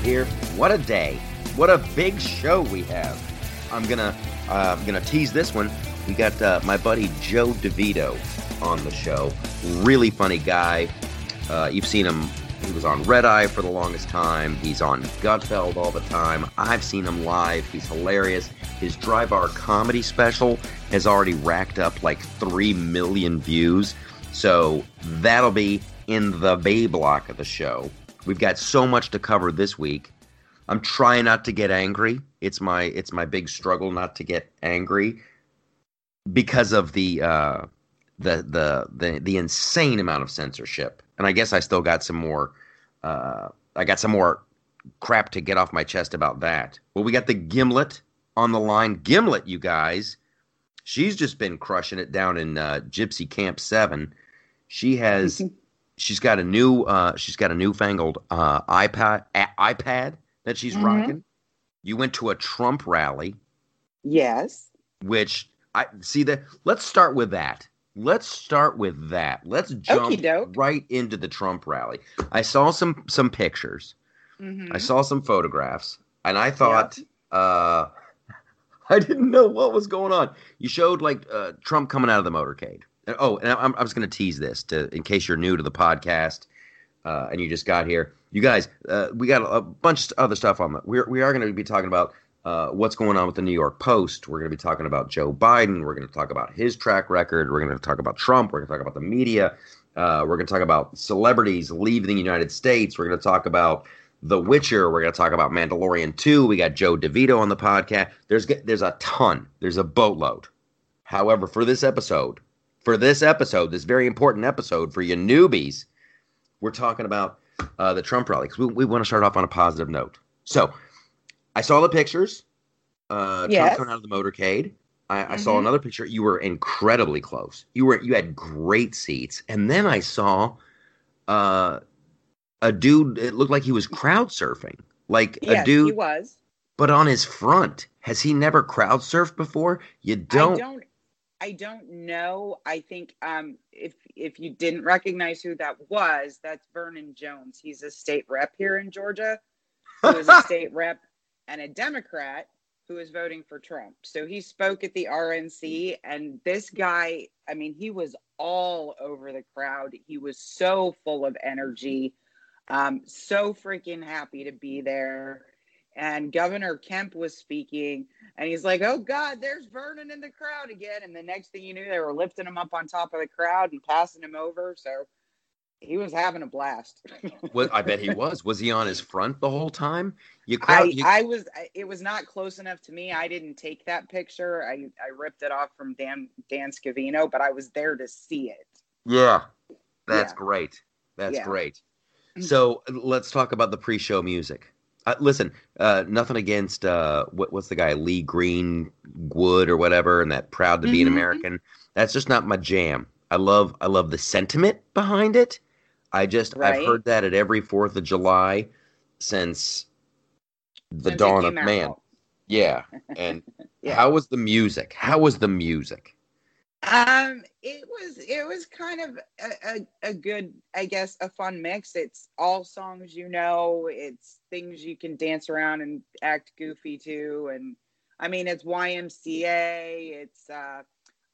here. What a day. What a big show we have. I'm gonna uh, I'm gonna tease this one. We got uh, my buddy Joe DeVito on the show. Really funny guy. Uh, you've seen him. He was on Red Eye for the longest time. He's on Gutfeld all the time. I've seen him live. He's hilarious. His Dry Bar comedy special has already racked up like three million views. So that'll be in the Bay block of the show. We've got so much to cover this week. I'm trying not to get angry. It's my it's my big struggle not to get angry because of the uh, the the the the insane amount of censorship. And I guess I still got some more. Uh, I got some more crap to get off my chest about that. Well, we got the Gimlet on the line. Gimlet, you guys, she's just been crushing it down in uh, Gypsy Camp Seven. She has. she's got a new. Uh, she's got a newfangled uh, iPad. A- iPad that she's Mhm. rocking. You went to a Trump rally, Yes. which I see that. Let's start with that. Let's start with that. Let's jump Okey-doke. right into the Trump rally. I saw some some pictures. Mhm. I saw some photographs, and I thought uh, I didn't know what was going on. You showed like uh, Trump coming out of the motorcade. Oh, and I'm, I was going to tease this to in case you're new to the podcast uh, and you just got here. You guys, uh, we got a bunch of other stuff on the. We're, we are going to be talking about uh, what's going on with the New York Post. We're going to be talking about Joe Biden. We're going to talk about his track record. We're going to talk about Trump. We're going to talk about the media. Uh, we're going to talk about celebrities leaving the United States. We're going to talk about The Witcher. We're going to talk about Mandalorian 2. We got Joe DeVito on the podcast. There's there's a ton. There's a boatload. However, for this episode, for this episode, this very important episode for you newbies, we're talking about uh, the Trump rally because we, we want to start off on a positive note. So, I saw the pictures. Uh, Trump coming out of the motorcade. I, I saw Mhm. another picture. You were incredibly close. You were you had great seats, and then I saw uh, a dude. It looked like he was crowd surfing, like Yes, a dude, he was. but on his front. Has he never crowd surfed before? You don't. I don't. I don't know. I think um, if if you didn't recognize who that was, that's Vernon Jones. He's a state rep here in Georgia, who is a state rep and a Democrat who is voting for Trump. So he spoke at the RNC, and this guy, I mean, he was all over the crowd. He was so full of energy, um, so freaking happy to be there. And Governor Kemp was speaking, and he's like, "Oh God, there's Vernon in the crowd again." And the next thing you knew, they were lifting him up on top of the crowd and passing him over. So he was having a blast. What I bet he was. Was he on his front the whole time? You crowd. I, you, I was it was not close enough to me. I didn't take that picture. I, I ripped it off from Dan Dan Scavino, but I was there to see it. yeah, that's Yeah. great. That's Yeah. great. So let's talk about the pre-show music. Uh, listen, uh, nothing against uh, what, what's the guy Lee Greenwood or whatever, and that proud to be an Mhm. American. That's just not my jam. I love I love the sentiment behind it. I just I've heard that at every Fourth of July since the Since dawn of man. out. Yeah, and Yeah. how was the music? How was the music? Um, it was it was kind of a, a, a good, I guess, a fun mix. It's all songs you know. It's things you can dance around and act goofy to, and I mean, it's YMCA. It's uh,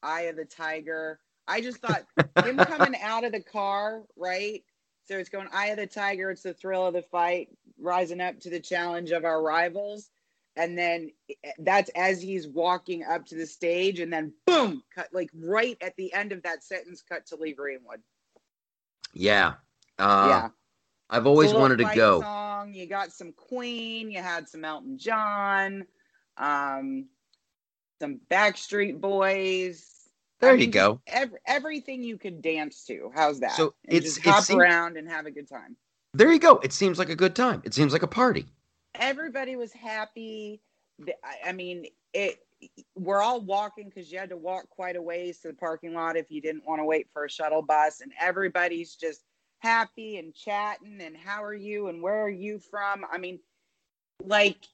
Eye of the Tiger. I just thought him coming out of the car, right? So it's going Eye of the Tiger. It's the thrill of the fight, rising up to the challenge of our rivals. And then eh, that's as he's walking up to the stage, and then boom, cut like right at the end of that sentence, cut to Lee Greenwood. Yeah, uh, yeah, I've always wanted to go. Song. You got some Queen. You had some Elton John. Um, some Backstreet Boys. There I you go. just Ev- everything you could dance to. How's that? So And it's- just it hop seems- around and have a good time. There you go. It seems like a good time. It seems like a party. Everybody was happy. I mean, it. We're all walking because you had to walk quite a ways to the parking lot if you didn't want to wait for a shuttle bus, and everybody's just happy and chatting. And how are you? And where are you from? I mean, like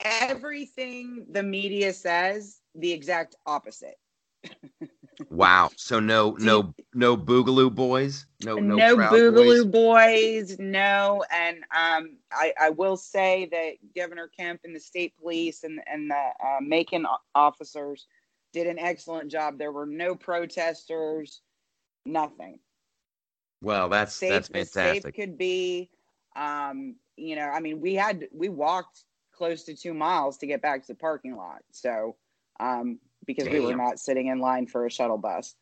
everything the media says, the exact opposite. Wow. So no no no Boogaloo boys? No no, no Boogaloo boys? boys. no. And um, I, I will say that Governor Kemp and the state police and and the uh, Macon officers did an excellent job. There were no protesters, nothing. Well, that's Safe that's as fantastic. could be. Um, you know, I mean, we had we walked close to two miles to get back to the parking lot. So, um, because we were not sitting in line for a shuttle bus.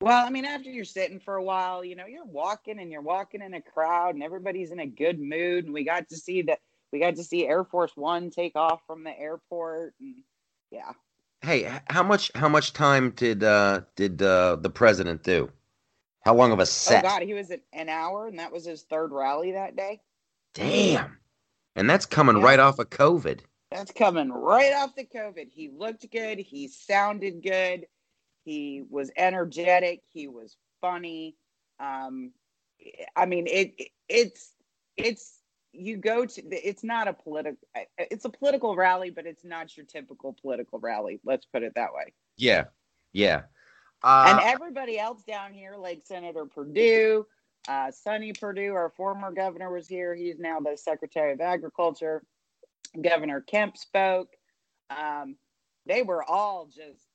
Well, I mean, after you're sitting for a while, you know, you're walking and you're walking in a crowd and everybody's in a good mood. And we got to see that we got to see Air Force One take off from the airport. And yeah, Hey, how much how much time did uh did uh the president do? How long of a set? oh God, he was at an hour and that was his third rally that day. Damn. And that's coming Yeah. right off of COVID. That's coming right off the COVID. He looked good. He sounded good. He was energetic. He was funny. Um, I mean, it it's it's you go to it's not a political it's a political rally, but it's not your typical political rally. Let's put it that way. Yeah. Yeah. Uh, and everybody else down here, like Senator Perdue, uh, Sonny Perdue, our former governor, was here. He's now the Secretary of Agriculture. Governor Kemp spoke. Um, they were all just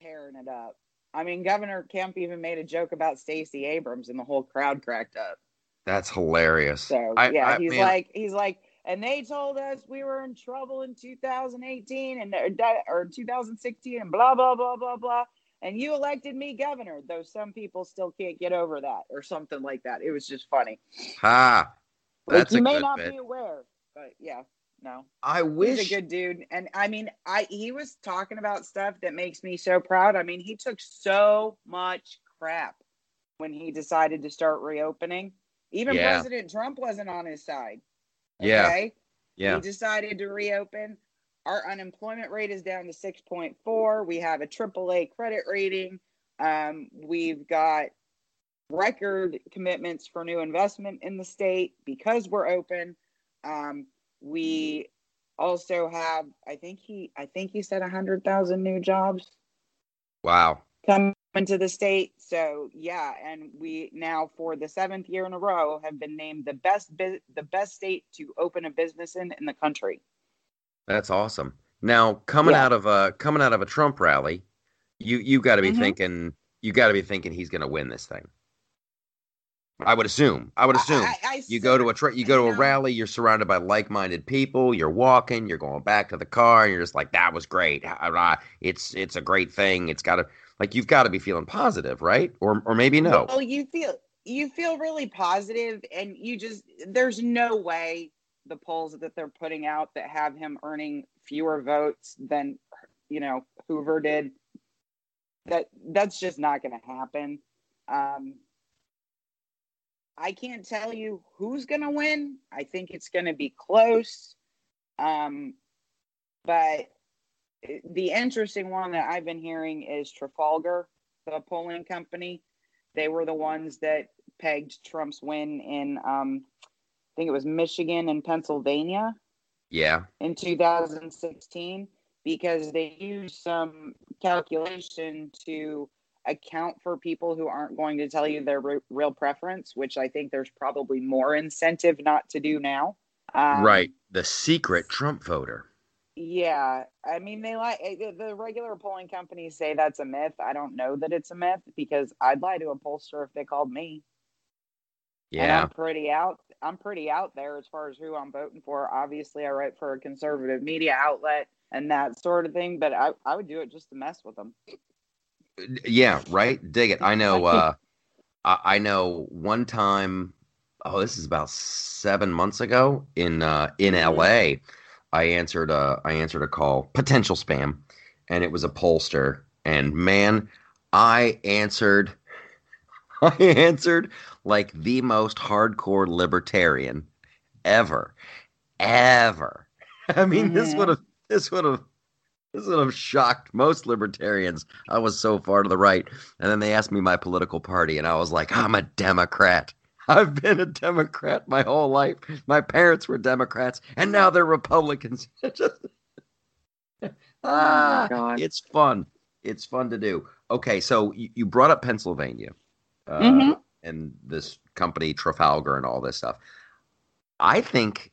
tearing it up. I mean, Governor Kemp even made a joke about Stacey Abrams, and the whole crowd cracked up. that's hilarious. So I- yeah, I- he's man, like, he's like, and they told us we were in trouble in 2018 and or, or 2016 and blah blah blah blah blah. And you elected me governor, though some people still can't get over that or something like that. It was just funny. ha. Like That's you a may not bit. be aware, but yeah, no, I he's a good dude. And I mean, I he was talking about stuff that makes me so proud. I mean, he took so much crap when he decided to start reopening. Even Yeah. President Trump wasn't on his side. Yeah. Okay? Yeah. We decided to reopen. Our unemployment rate is down to 6.4. We have a AAA credit rating. Um, we've got record commitments for new investment in the state because we're open. Um, we also have, I think he, I think he said 100,000 new jobs Wow. coming to the state. So yeah, and we now for the seventh year in a row have been named the best the best state to open a business in in the country. That's awesome. Now, coming Yeah. out of a coming out of a Trump rally, you you got to be Mhm. thinking you got to be thinking he's going to win this thing. I would assume. I would assume. I, I you go to a tra- you go to a rally, you're surrounded by like-minded people, you're walking, you're going back to the car, and you're just like that was great. It's it's a great thing. It's got to like you've got to be feeling positive, right? Or or maybe no. Well, you feel you feel really positive, and you just there's no way the polls that they're putting out that have him earning fewer votes than you know Hoover did. That that's just not going to happen. Um, I can't tell you who's going to win. I think it's going to be close. Um, but the interesting one that I've been hearing is Trafalgar, the polling company. They were the ones that pegged Trump's win in, um, I think it was Michigan and Pennsylvania Yeah. in 2016 because they used some calculation to account for people who aren't going to tell you their re- real preference, which I think there's probably more incentive not to do now. Um, right. The secret Trump voter. Yeah, I mean they like eh, the, regular polling companies say that's a myth. I don't know that it's a myth because I'd lie to a pollster if they called me. And Yeah. I'm pretty out. I'm pretty out there as far as who I'm voting for. Obviously, I write for a conservative media outlet and that sort of thing, but I, I would do it just to mess with them. Yeah, right. Dig it. I know. Uh, I, know. One time, oh, this is about seven months ago in uh, in Mhm. L.A. I answered a I answered a call, potential spam, and it was a pollster. And man, I answered. I answered like the most hardcore libertarian ever, ever. I mean, this Mhm. would have this would have this would have shocked most libertarians. I was so far to the right. And then they asked me my political party, and I was like, I'm a Democrat. I've been a Democrat my whole life. My parents were Democrats, and now they're Republicans. Just- ah, God. it's fun. It's fun to do. okay, so you, you brought up Pennsylvania uh, Mhm. and this company Trafalgar and all this stuff. I think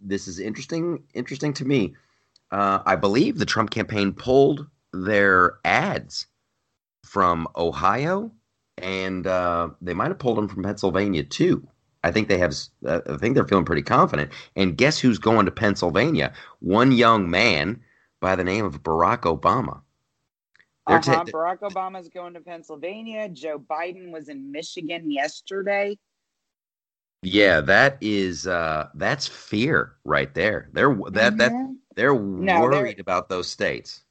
this is interesting. Interesting to me. Uh, I believe the Trump campaign pulled their ads from Ohio, and uh, they might have pulled them from Pennsylvania too. I think they have. Uh, I think they're feeling pretty confident. And guess who's going to Pennsylvania? One young man by the name of Barack Obama. They're Uh-huh. Barack Obama's going to Pennsylvania. Joe Biden was in Michigan yesterday. Yeah, that is uh that's fear right there. They're that that Mhm. They're No, worried about those states.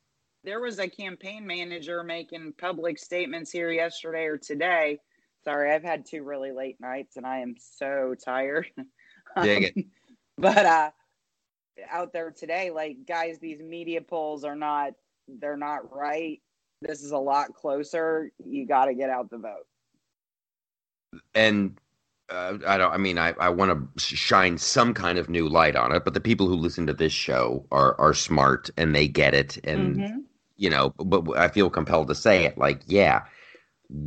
There was a campaign manager making public statements here yesterday or today. Sorry, I've had two really late nights and I am so tired. Dig it. Um, But uh out there today, like guys, these media polls are not they're not right. This is a lot closer. You got to get out the vote. And uh, I don't I mean I I want to shine some kind of new light on it, but the people who listen to this show are are smart and they get it and Mhm. you know, but I feel compelled to say it like, yeah,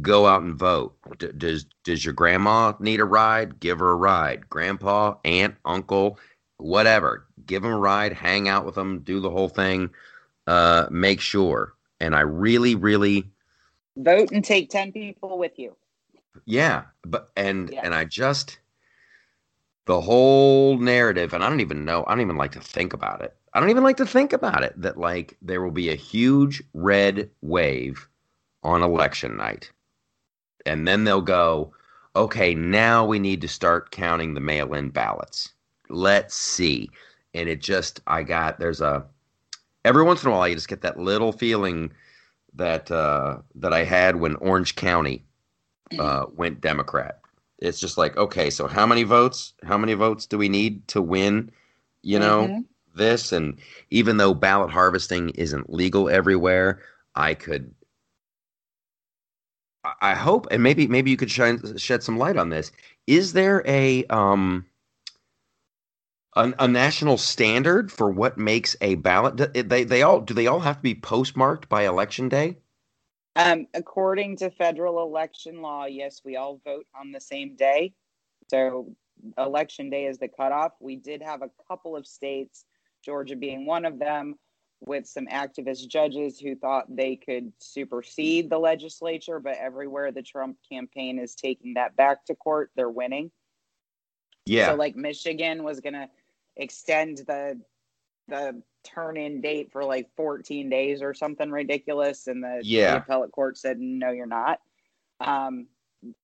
go out and vote. D- does does your grandma need a ride? Give her a ride. Grandpa, aunt, uncle, whatever. Give them a ride, hang out with them, do the whole thing. Uh, make sure. And I really, really, Vote and take 10 people with you. Yeah. But and Yes. and I just the whole narrative, and I don't even know. I don't even like to think about it. I don't even like to think about it. That like there will be a huge red wave on election night. And then they'll go, okay, now we need to start counting the mail in ballots. Let's see. And it just, I got, there's a, every once in a while, you just get that little feeling that, uh, that I had when Orange County uh, went Democrat. It's just like, okay, so how many votes? How many votes do we need to win? You know, Mhm. this and even though ballot harvesting isn't legal everywhere i could I- hope and maybe maybe you could shine shed some light on this is there a um a, a national standard for what makes a ballot they they all do they all have to be postmarked by election day Um, according to federal election law, yes, we all vote on the same day. So election day is the cutoff. We did have a couple of states, Georgia being one of them, with some activist judges who thought they could supersede the legislature, but everywhere the Trump campaign is taking that back to court, they're winning. yeah So like Michigan was gonna extend the the turn in date for like 14 days or something ridiculous, and the, Yeah. the appellate court said no, you're not. Um,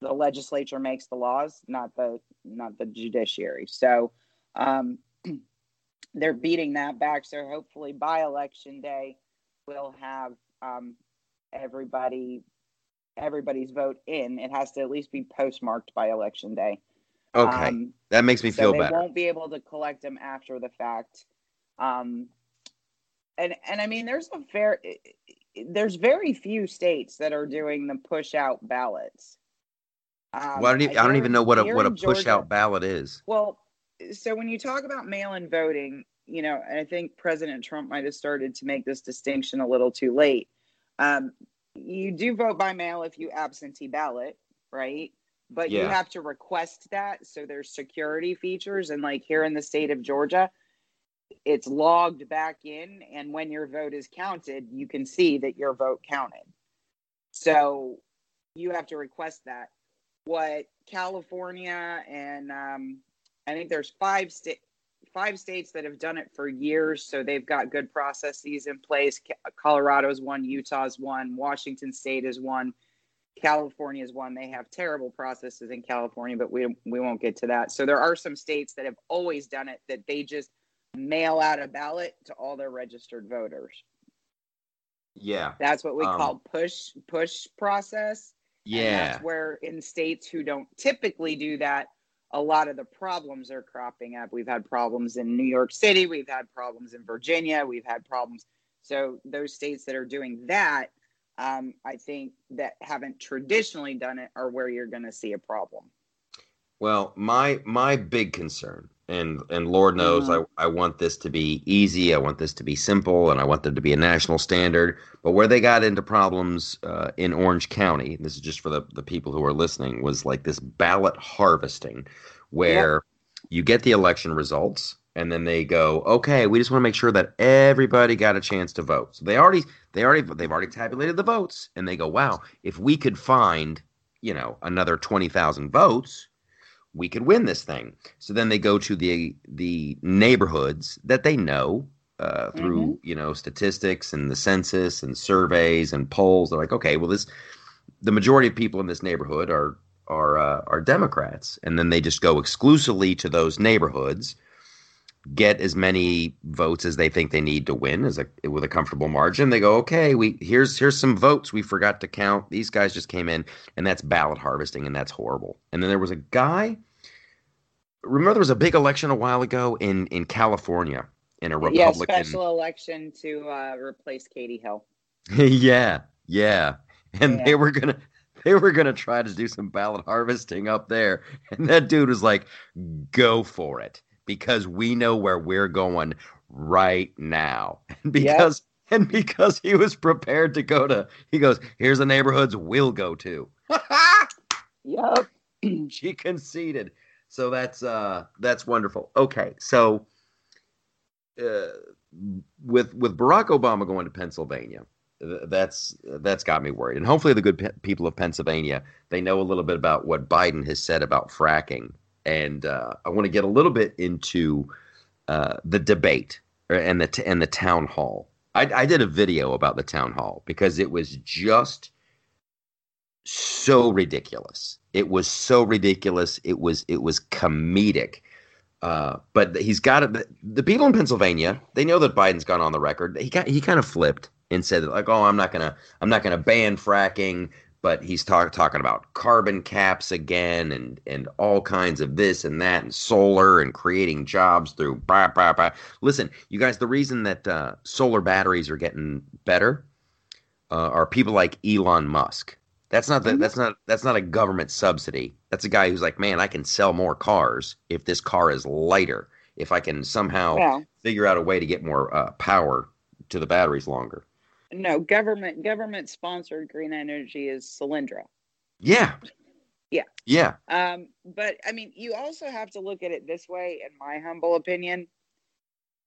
the legislature makes the laws, not the not the judiciary. So um, they're beating that back. So hopefully by election day, we'll have um, everybody everybody's vote in. It has to at least be postmarked by election day. okay Um, that makes me so feel they better won't be able to collect them after the fact. Um, and and I mean, there's a fair, there's very few states that are doing the push out ballots. Um, well, I, don't even, I don't even know what a what a in push out ballot is Well, so when you talk about mail-in voting, you know, and I think President Trump might have started to make this distinction a little too late. Um, you do vote by mail if you absentee ballot, right? But you have to request that. So there's security features, and like here in the state of Georgia, it's logged back in, and when your vote is counted, you can see that your vote counted. So you have to request that. What California and um, I think there's five state five states that have done it for years, so they've got good processes in place. Colorado's one, Utah's one, Washington State is one, California's one. They have terrible processes in California, but we we won't get to that. So there are some states that have always done it that they just mail out a ballot to all their registered voters. yeah That's what we Um, call push push process. Yeah that's where in states who don't typically do that, a lot of the problems are cropping up. We've had problems in New York City, we've had problems in Virginia, we've had problems. So those states that are doing that, um, I think that haven't traditionally done it are where you're going to see a problem. Well, my my big concern, and and Lord knows Mhm. I, I want this to be easy. I want this to be simple, and I want there to be a national standard. But where they got into problems uh, in Orange County, this is just for the the people who are listening, was like this ballot harvesting, where you get the election results, and then they go, okay, we just want to make sure that everybody got a chance to vote. So they already they already they've already tabulated the votes, and they go, wow, if we could find you know another twenty thousand votes we could win this thing. So then they go to the the neighborhoods that they know uh, through you know statistics and the census and surveys and polls. They're like, okay, well this the majority of people in this neighborhood are are uh, are Democrats, and then they just go exclusively to those neighborhoods, get as many votes as they think they need to win as a with a comfortable margin. They go, okay, we here's here's some votes we forgot to count. These guys just came in, and that's ballot harvesting, and that's horrible. And then there was a guy. Remember, there was a big election a while ago in in California in a Yeah, Republican. special election to uh, replace Katie Hill. yeah, yeah, and Yeah. they were gonna they were gonna try to do some ballot harvesting up there, and that dude was like, "Go for it," because we know where we're going right now, and because and because he was prepared to go to, he goes, "Here's the neighborhoods we'll go to." Yep. she conceded, so that's uh that's wonderful. Okay, so. Uh, with with Barack Obama going to Pennsylvania, that's that's got me worried. And hopefully, the good pe- people of Pennsylvania they know a little bit about what Biden has said about fracking. And uh, I want to get a little bit into uh, the debate and the t- and the town hall. I, I did a video about the town hall because it was just so ridiculous. It was so ridiculous. It was it was comedic. Uh, but he's got it. The, the people in Pennsylvania, they know that Biden's gone on the record. He got he kind of flipped and said like, "Oh, I'm not gonna I'm not gonna ban fracking," but he's talk, talking about carbon caps again and and all kinds of this and that and solar and creating jobs through. Blah, blah, blah. Listen, you guys, the reason that uh, solar batteries are getting better uh, are people like Elon Musk. That's not the, Mhm. that's not that's not a government subsidy. That's a guy who's like, man, I can sell more cars if this car is lighter. If I can somehow Yeah. figure out a way to get more uh, power to the batteries longer. No, government government sponsored green energy is Solyndra. Yeah. Yeah. Yeah. Um, but I mean, you also have to look at it this way, in my humble opinion.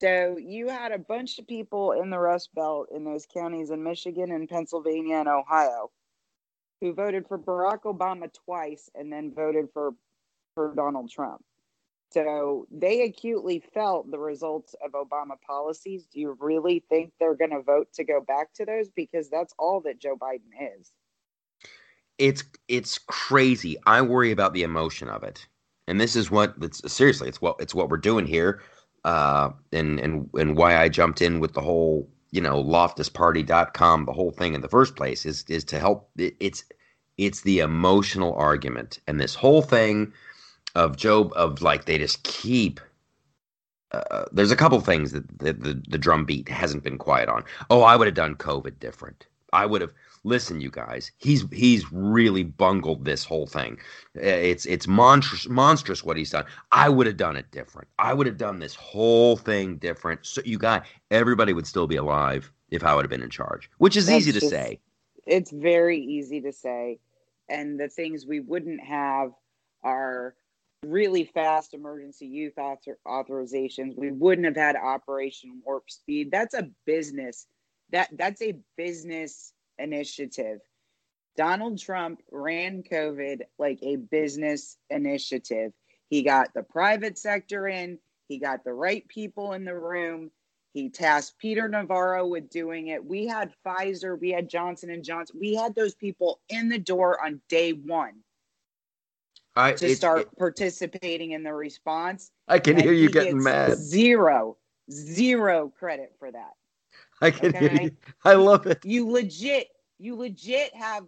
So you had a bunch of people in the Rust Belt in those counties in Michigan and Pennsylvania and Ohio who voted for Barack Obama twice and then voted for for Donald Trump. So they acutely felt the results of Obama policies. Do you really think they're going to vote to go back to those? Because that's all that Joe Biden is. It's it's crazy. I worry about the emotion of it. And this is what it's seriously, it's what it's what we're doing here. Uh and and and why I jumped in with the whole, you know, loftusparty.com, the whole thing in the first place is is to help it, it's it's the emotional argument and this whole thing of Job of like they just keep uh, there's a couple things that the, the the drum beat hasn't been quiet on. Oh, I would have done COVID different. I would have listen, you guys. He's he's really bungled this whole thing. Uh, It's it's monstrous monstrous what he's done. I would have done it different. I would have done this whole thing different. So you guys, everybody would still be alive if I would have been in charge, which is That's easy to just- say. It's very easy to say. And the things we wouldn't have are really fast emergency youth author- authorizations. We wouldn't have had Operation Warp Speed. That's a business. That that's a business initiative. Donald Trump ran COVID like a business initiative. He got the private sector in, he got the right people in the room. He tasked Peter Navarro with doing it. We had Pfizer, we had Johnson and Johnson. We had those people in the door on day 1 I to it- start it- participating in the response. I can hear you he getting mad. Zero, zero credit for that. I can hear you. I love it. You legit, you legit have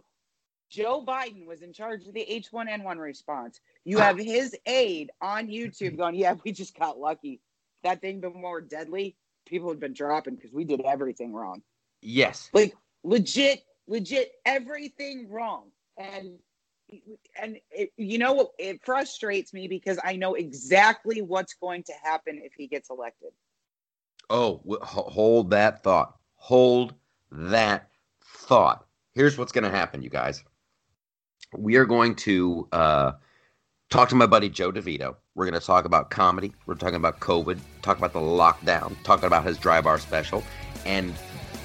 Joe Biden was in charge of the H1N1 response. You have his aide on YouTube going, Yeah, we just got lucky. That thing been more deadly, people had been dropping because we did everything wrong. Yes. Like legit, legit everything wrong. And and it, you know what? It frustrates me because I know exactly what's going to happen if he gets elected. Oh, hold that thought. Hold that thought. Here's what's going to happen, you guys. We are going to uh, talk to my buddy Joe DeVito. We're going to talk about comedy. We're talking about COVID. Talk about the lockdown. Talking about his dry bar special, and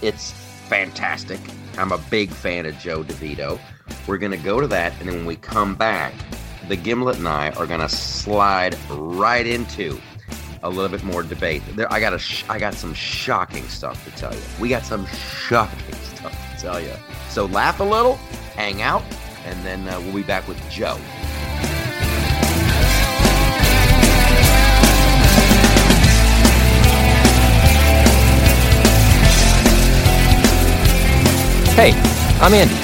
it's fantastic. I'm a big fan of Joe DeVito. We're going to go to that, and then when we come back, the Gimlet and I are going to slide right into a little bit more debate. There, I got a, sh- I got some shocking stuff to tell you. We got some shocking stuff to tell you. So laugh a little, hang out, and then uh, we'll be back with Joe. Hey, I'm Andy.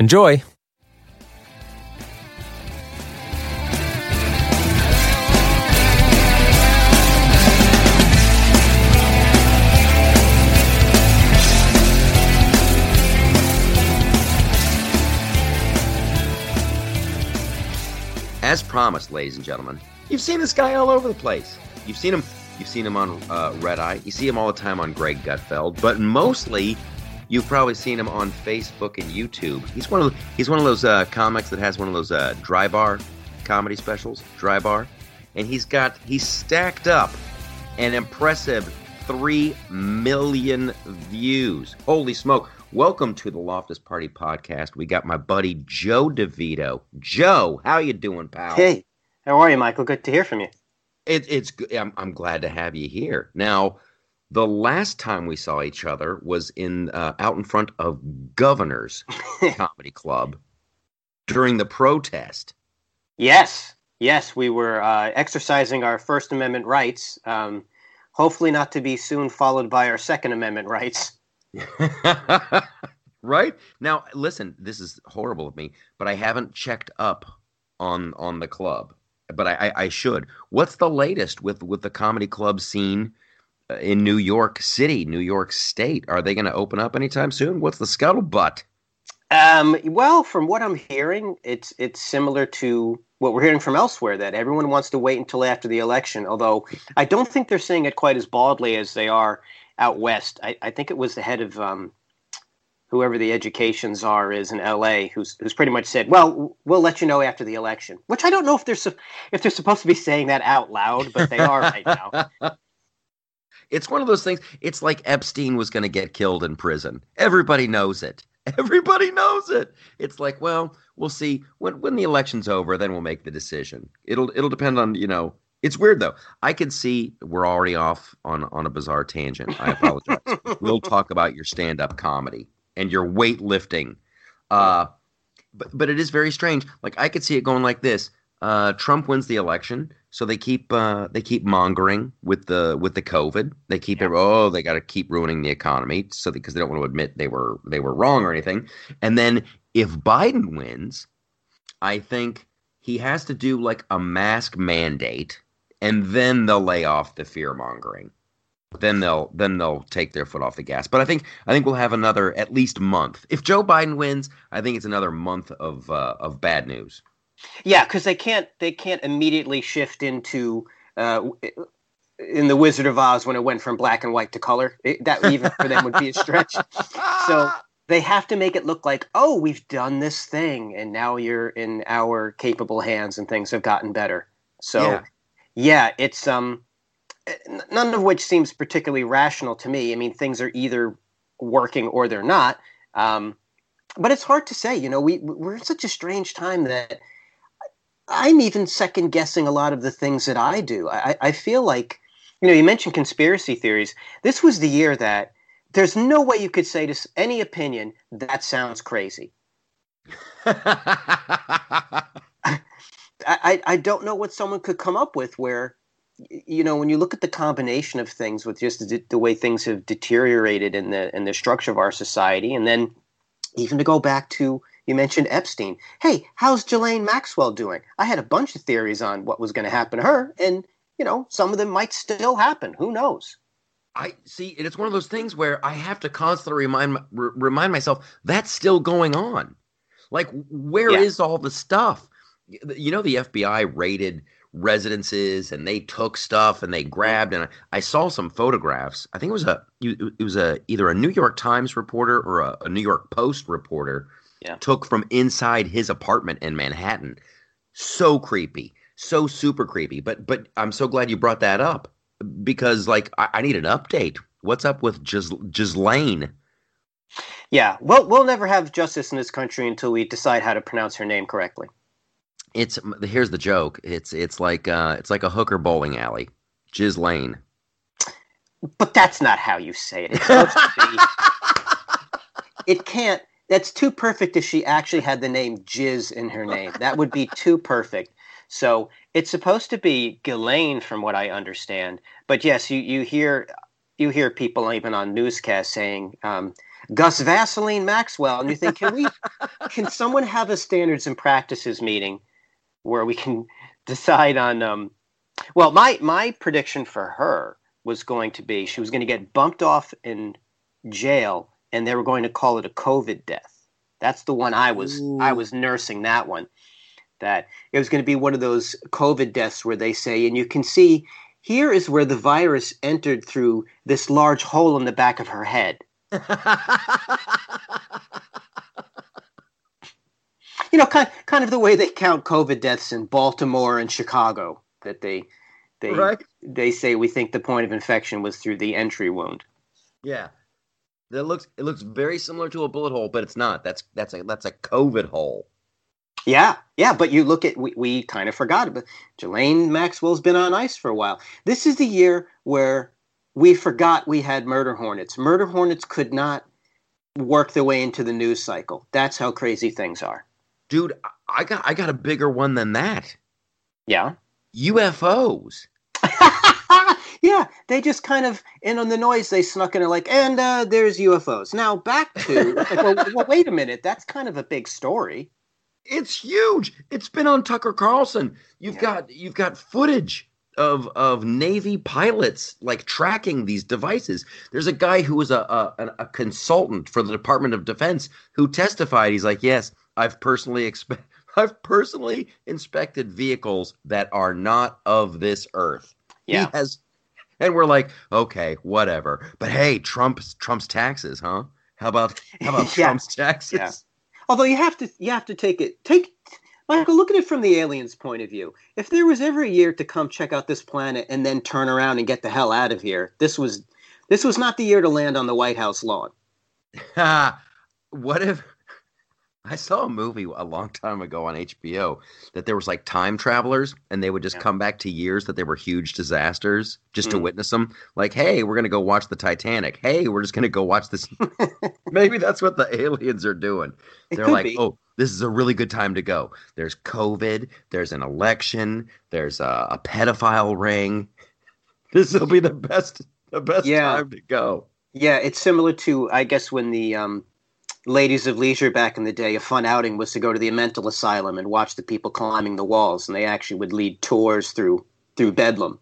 Enjoy! As promised, ladies and gentlemen, you've seen this guy all over the place. You've seen him. You've seen him on uh, Red Eye. You see him all the time on Greg Gutfeld, but mostly You've probably seen him on Facebook and YouTube. He's one of he's one of those uh, comics that has one of those uh, dry bar comedy specials, dry bar, and he's got he's stacked up an impressive three million views. Holy smoke! Welcome to the Loftus Party podcast. We got my buddy Joe DeVito. Joe, how you doing, pal? Hey, how are you, Michael? Good to hear from you. It, it's I'm, I'm glad to have you here. Now, the last time we saw each other was in uh, out in front of Governor's Comedy Club during the protest. Yes, yes, we were uh, exercising our First Amendment rights. Um, hopefully, not to be soon followed by our Second Amendment rights. right now, listen, this is horrible of me, but I haven't checked up on on the club, but I, I, I should. What's the latest with with the comedy club scene? In New York City, New York State. Are they going to open up anytime soon? What's the scuttlebutt? Um, well, from what I'm hearing, it's it's similar to what we're hearing from elsewhere that everyone wants to wait until after the election. Although I don't think they're saying it quite as baldly as they are out west. I, I think it was the head of um, whoever the education czar is in L.A. who's who's pretty much said, "Well, we'll let you know after the election." Which I don't know if they're su- if they're supposed to be saying that out loud, but they are right now. It's one of those things. It's like Epstein was going to get killed in prison. Everybody knows it. Everybody knows it. It's like, well, we'll see when when the election's over, then we'll make the decision. It'll it'll depend on you know. It's weird though. I can see we're already off on on a bizarre tangent. I apologize. we'll talk about your stand up comedy and your weightlifting. Uh, but but it is very strange. Like I could see it going like this. Uh, Trump wins the election. So they keep uh, they keep mongering with the with the COVID. They keep yeah. Oh, they got to keep ruining the economy, so because they don't want to admit they were they were wrong or anything. And then if Biden wins, I think he has to do like a mask mandate, and then they'll lay off the fear mongering. Then they'll then they'll take their foot off the gas. But I think I think we'll have another at least month. If Joe Biden wins, I think it's another month of uh, of bad news. Yeah, because they can't they can't immediately shift into uh, in the Wizard of Oz when it went from black and white to color. It, that even for them would be a stretch. So they have to make it look like, oh, we've done this thing, and now you're in our capable hands, and things have gotten better. So. Yeah. Yeah, it's um, none of which seems particularly rational to me. I mean, things are either working or they're not. Um, but it's hard to say. You know, we we're in such a strange time that I'm even second guessing a lot of the things that I do. I, I feel like, you know, you mentioned conspiracy theories. This was the year that there's no way you could say to any opinion that sounds crazy. I, I, I don't know what someone could come up with where you know when you look at the combination of things with just the, the way things have deteriorated in the in the structure of our society and then even to go back to you mentioned Epstein. Hey, how's Ghislaine Maxwell doing? I had a bunch of theories on what was going to happen to her, and you know, some of them might still happen. Who knows? I see, it's one of those things where I have to constantly remind r- remind myself that's still going on. Like, where yeah. is all the stuff? You know, the FBI raided residences and they took stuff and they grabbed and I saw some photographs. I think it was a it was a either a New York Times reporter or a, a New York Post reporter yeah. took from inside his apartment in Manhattan. So creepy, so super creepy. But but I'm so glad you brought that up because like I, I need an update. What's up with Gis- Ghislaine? Yeah, well, we'll never have justice in this country until we decide how to pronounce her name correctly. It's here's the joke. It's it's like uh, it's like a hooker bowling alley, Ghislaine. But that's not how you say it. it can't that's too perfect if she actually had the name Jizz in her name. That would be too perfect. So it's supposed to be Ghislaine, from what I understand. But yes, you, you hear you hear people even on newscasts saying um, Gus Vaseline Maxwell, and you think, can we, can someone have a standards and practices meeting where we can decide on? Um, well, my my prediction for her was going to be she was going to get bumped off in jail and they were going to call it a COVID death. That's the one I was Ooh. I was nursing that one. That it was going to be one of those COVID deaths where they say, and you can see here is where the virus entered through this large hole in the back of her head. you know, kind kind of the way they count COVID deaths in Baltimore and Chicago. That they they right. they say we think the point of infection was through the entry wound. Yeah, that looks it looks very similar to a bullet hole, but it's not. That's that's a that's a COVID hole. Yeah, yeah, but you look at we, we kind of forgot, but Ghislaine Maxwell's been on ice for a while. This is the year where we forgot we had murder hornets. Murder hornets could not work their way into the news cycle. That's how crazy things are. Dude, I got I got a bigger one than that. Yeah. UFOs. Yeah, they just kind of in on the noise. They snuck in like, and uh, there's UFOs. Now back to like, well, well, wait a minute. That's kind of a big story. It's huge. It's been on Tucker Carlson. You've yeah. got you've got footage of of Navy pilots like tracking these devices. There's a guy who was a, a a consultant for the Department of Defense who testified. He's like, yes, I've personally expect. I've personally inspected vehicles that are not of this earth. Yeah. He has and we're like, okay, whatever. But hey, Trump's Trump's taxes, huh? How about how about yeah. Trump's taxes? Yeah. Although you have to you have to take it take Michael, look at it from the aliens' point of view. If there was ever a year to come check out this planet and then turn around and get the hell out of here, this was this was not the year to land on the White House lawn. what if I saw a movie a long time ago on HBO that there was like time travelers and they would just yeah. come back to years that they were huge disasters just mm. to witness them. Like, hey, we're gonna go watch the Titanic. Hey, we're just gonna go watch this. Maybe that's what the aliens are doing. It They're like, be. oh, this is a really good time to go. There's COVID. There's an election. There's a, a pedophile ring. This will be the best, the best yeah. time to go. Yeah, it's similar to I guess when the um ladies of leisure back in the day, a fun outing was to go to the mental asylum and watch the people climbing the walls, and they actually would lead tours through through Bedlam.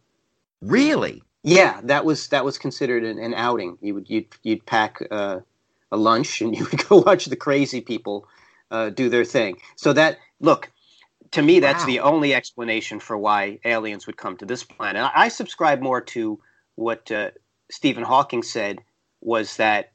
Really? Yeah, that was that was considered an, an outing. You would you'd you'd pack uh, a lunch and you would go watch the crazy people uh, do their thing. So that look to me, that's wow. the only explanation for why aliens would come to this planet. I, I subscribe more to what uh, Stephen Hawking said was that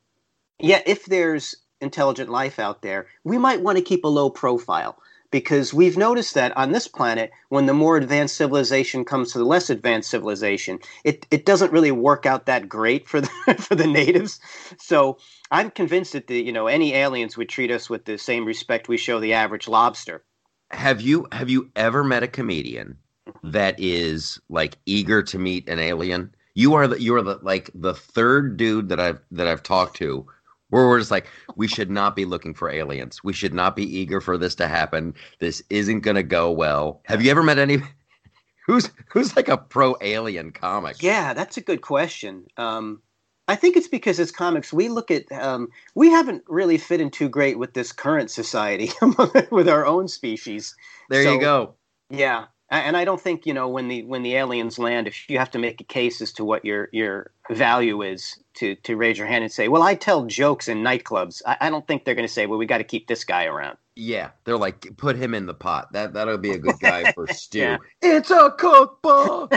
yeah, if there's intelligent life out there, we might want to keep a low profile. because we've noticed that on this planet, when the more advanced civilization comes to the less advanced civilization, it, it doesn't really work out that great for the for the natives. So I'm convinced that the you know any aliens would treat us with the same respect we show the average lobster. Have you have you ever met a comedian that is like eager to meet an alien? You are the you are the like the third dude that I've that I've talked to where we're just like, we should not be looking for aliens. We should not be eager for this to happen. This isn't gonna go well. Have you ever met any? Who's who's like a pro alien comic? Yeah, that's a good question. Um, I think it's because as comics, we look at um, we haven't really fit in too great with this current society with our own species. There so, you go. Yeah, and I don't think you know when the when the aliens land, if you have to make a case as to what your your value is to to raise your hand and say, well, I tell jokes in nightclubs. I, I don't think they're going to say, well, we got to keep this guy around. Yeah, they're like, put him in the pot. That that'll be a good guy for stew. yeah. It's a cookbook.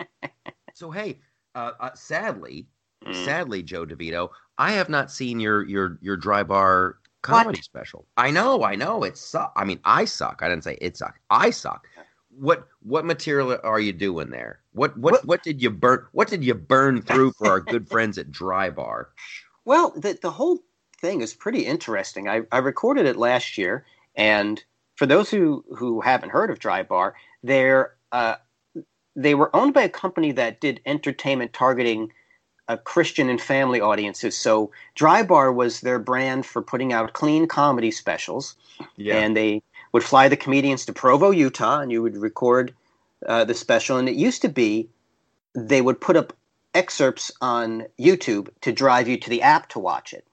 so hey, uh, uh, sadly, mm. sadly, Joe DeVito, I have not seen your your your dry bar comedy what? special. I know, I know. It suck. I mean, I suck. I didn't say it suck. I suck what what material are you doing there? What what what, what did you burn? What did you burn through for our good friends at Dry Bar? Well, the the whole thing is pretty interesting. I, I recorded it last year, and for those who who haven't heard of Dry Bar, they're uh, they were owned by a company that did entertainment targeting uh, Christian and family audiences. So Dry Bar was their brand for putting out clean comedy specials, yeah. and they would fly the comedians to Provo, Utah, and you would record uh, the special. And it used to be they would put up excerpts on YouTube to drive you to the app to watch it.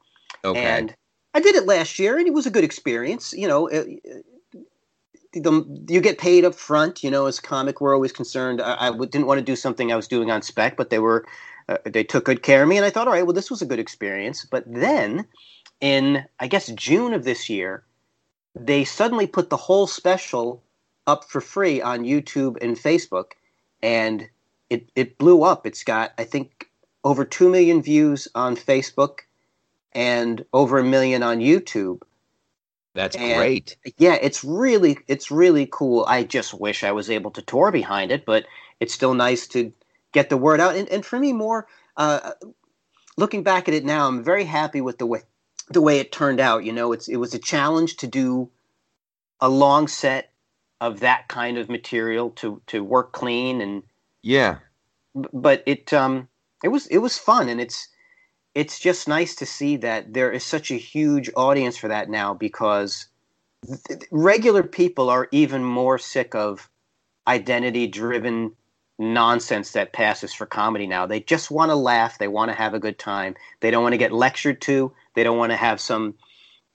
Okay. And I did it last year, and it was a good experience. You know, it, the, you get paid up front. You know, as a comic, we're always concerned. I, I didn't want to do something I was doing on spec, but they were uh, they took good care of me, and I thought, all right, well, this was a good experience. But then, in I guess June of this year, they suddenly put the whole special up for free on YouTube and Facebook, and it it blew up. It's got I think over two million views on Facebook and over a million on YouTube. That's and, great. Yeah, it's really it's really cool. I just wish I was able to tour behind it, but it's still nice to get the word out. And, and for me, more uh, looking back at it now, I'm very happy with the way the way it turned out. You know, it's it was a challenge to do a long set of that kind of material to to work clean and yeah. But it um it was it was fun and it's it's just nice to see that there is such a huge audience for that now because th- regular people are even more sick of identity driven nonsense that passes for comedy now. They just want to laugh. They want to have a good time. They don't want to get lectured to. They don't want to have some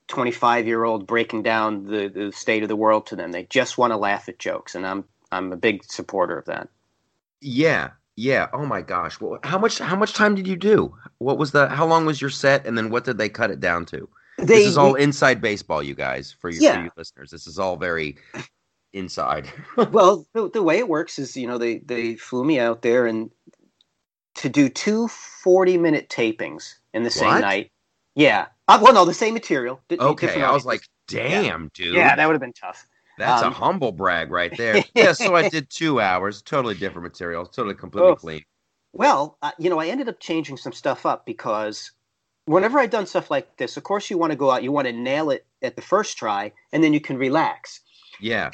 25 year old breaking down the, the state of the world to them. They just want to laugh at jokes. And I'm, I'm a big supporter of that. Yeah. Yeah. Oh my gosh. Well, how much, how much time did you do? What was the, how long was your set? And then what did they cut it down to? They, this is all inside baseball, you guys, for your, yeah. for you listeners. This is all very inside. well, the, the way it works is, you know, they, they flew me out there and to do two 40 minute tapings in the same what? night. Yeah. Uh, well, no, the same material. okay. I was like, damn, yeah. dude. Yeah, that would have been tough. That's um, a humble brag right there. yeah, so I did two hours, totally different material, totally completely oh. clean. Well, uh, you know, I ended up changing some stuff up because whenever I've done stuff like this, of course, you want to go out, you want to nail it at the first try, and then you can relax. Yeah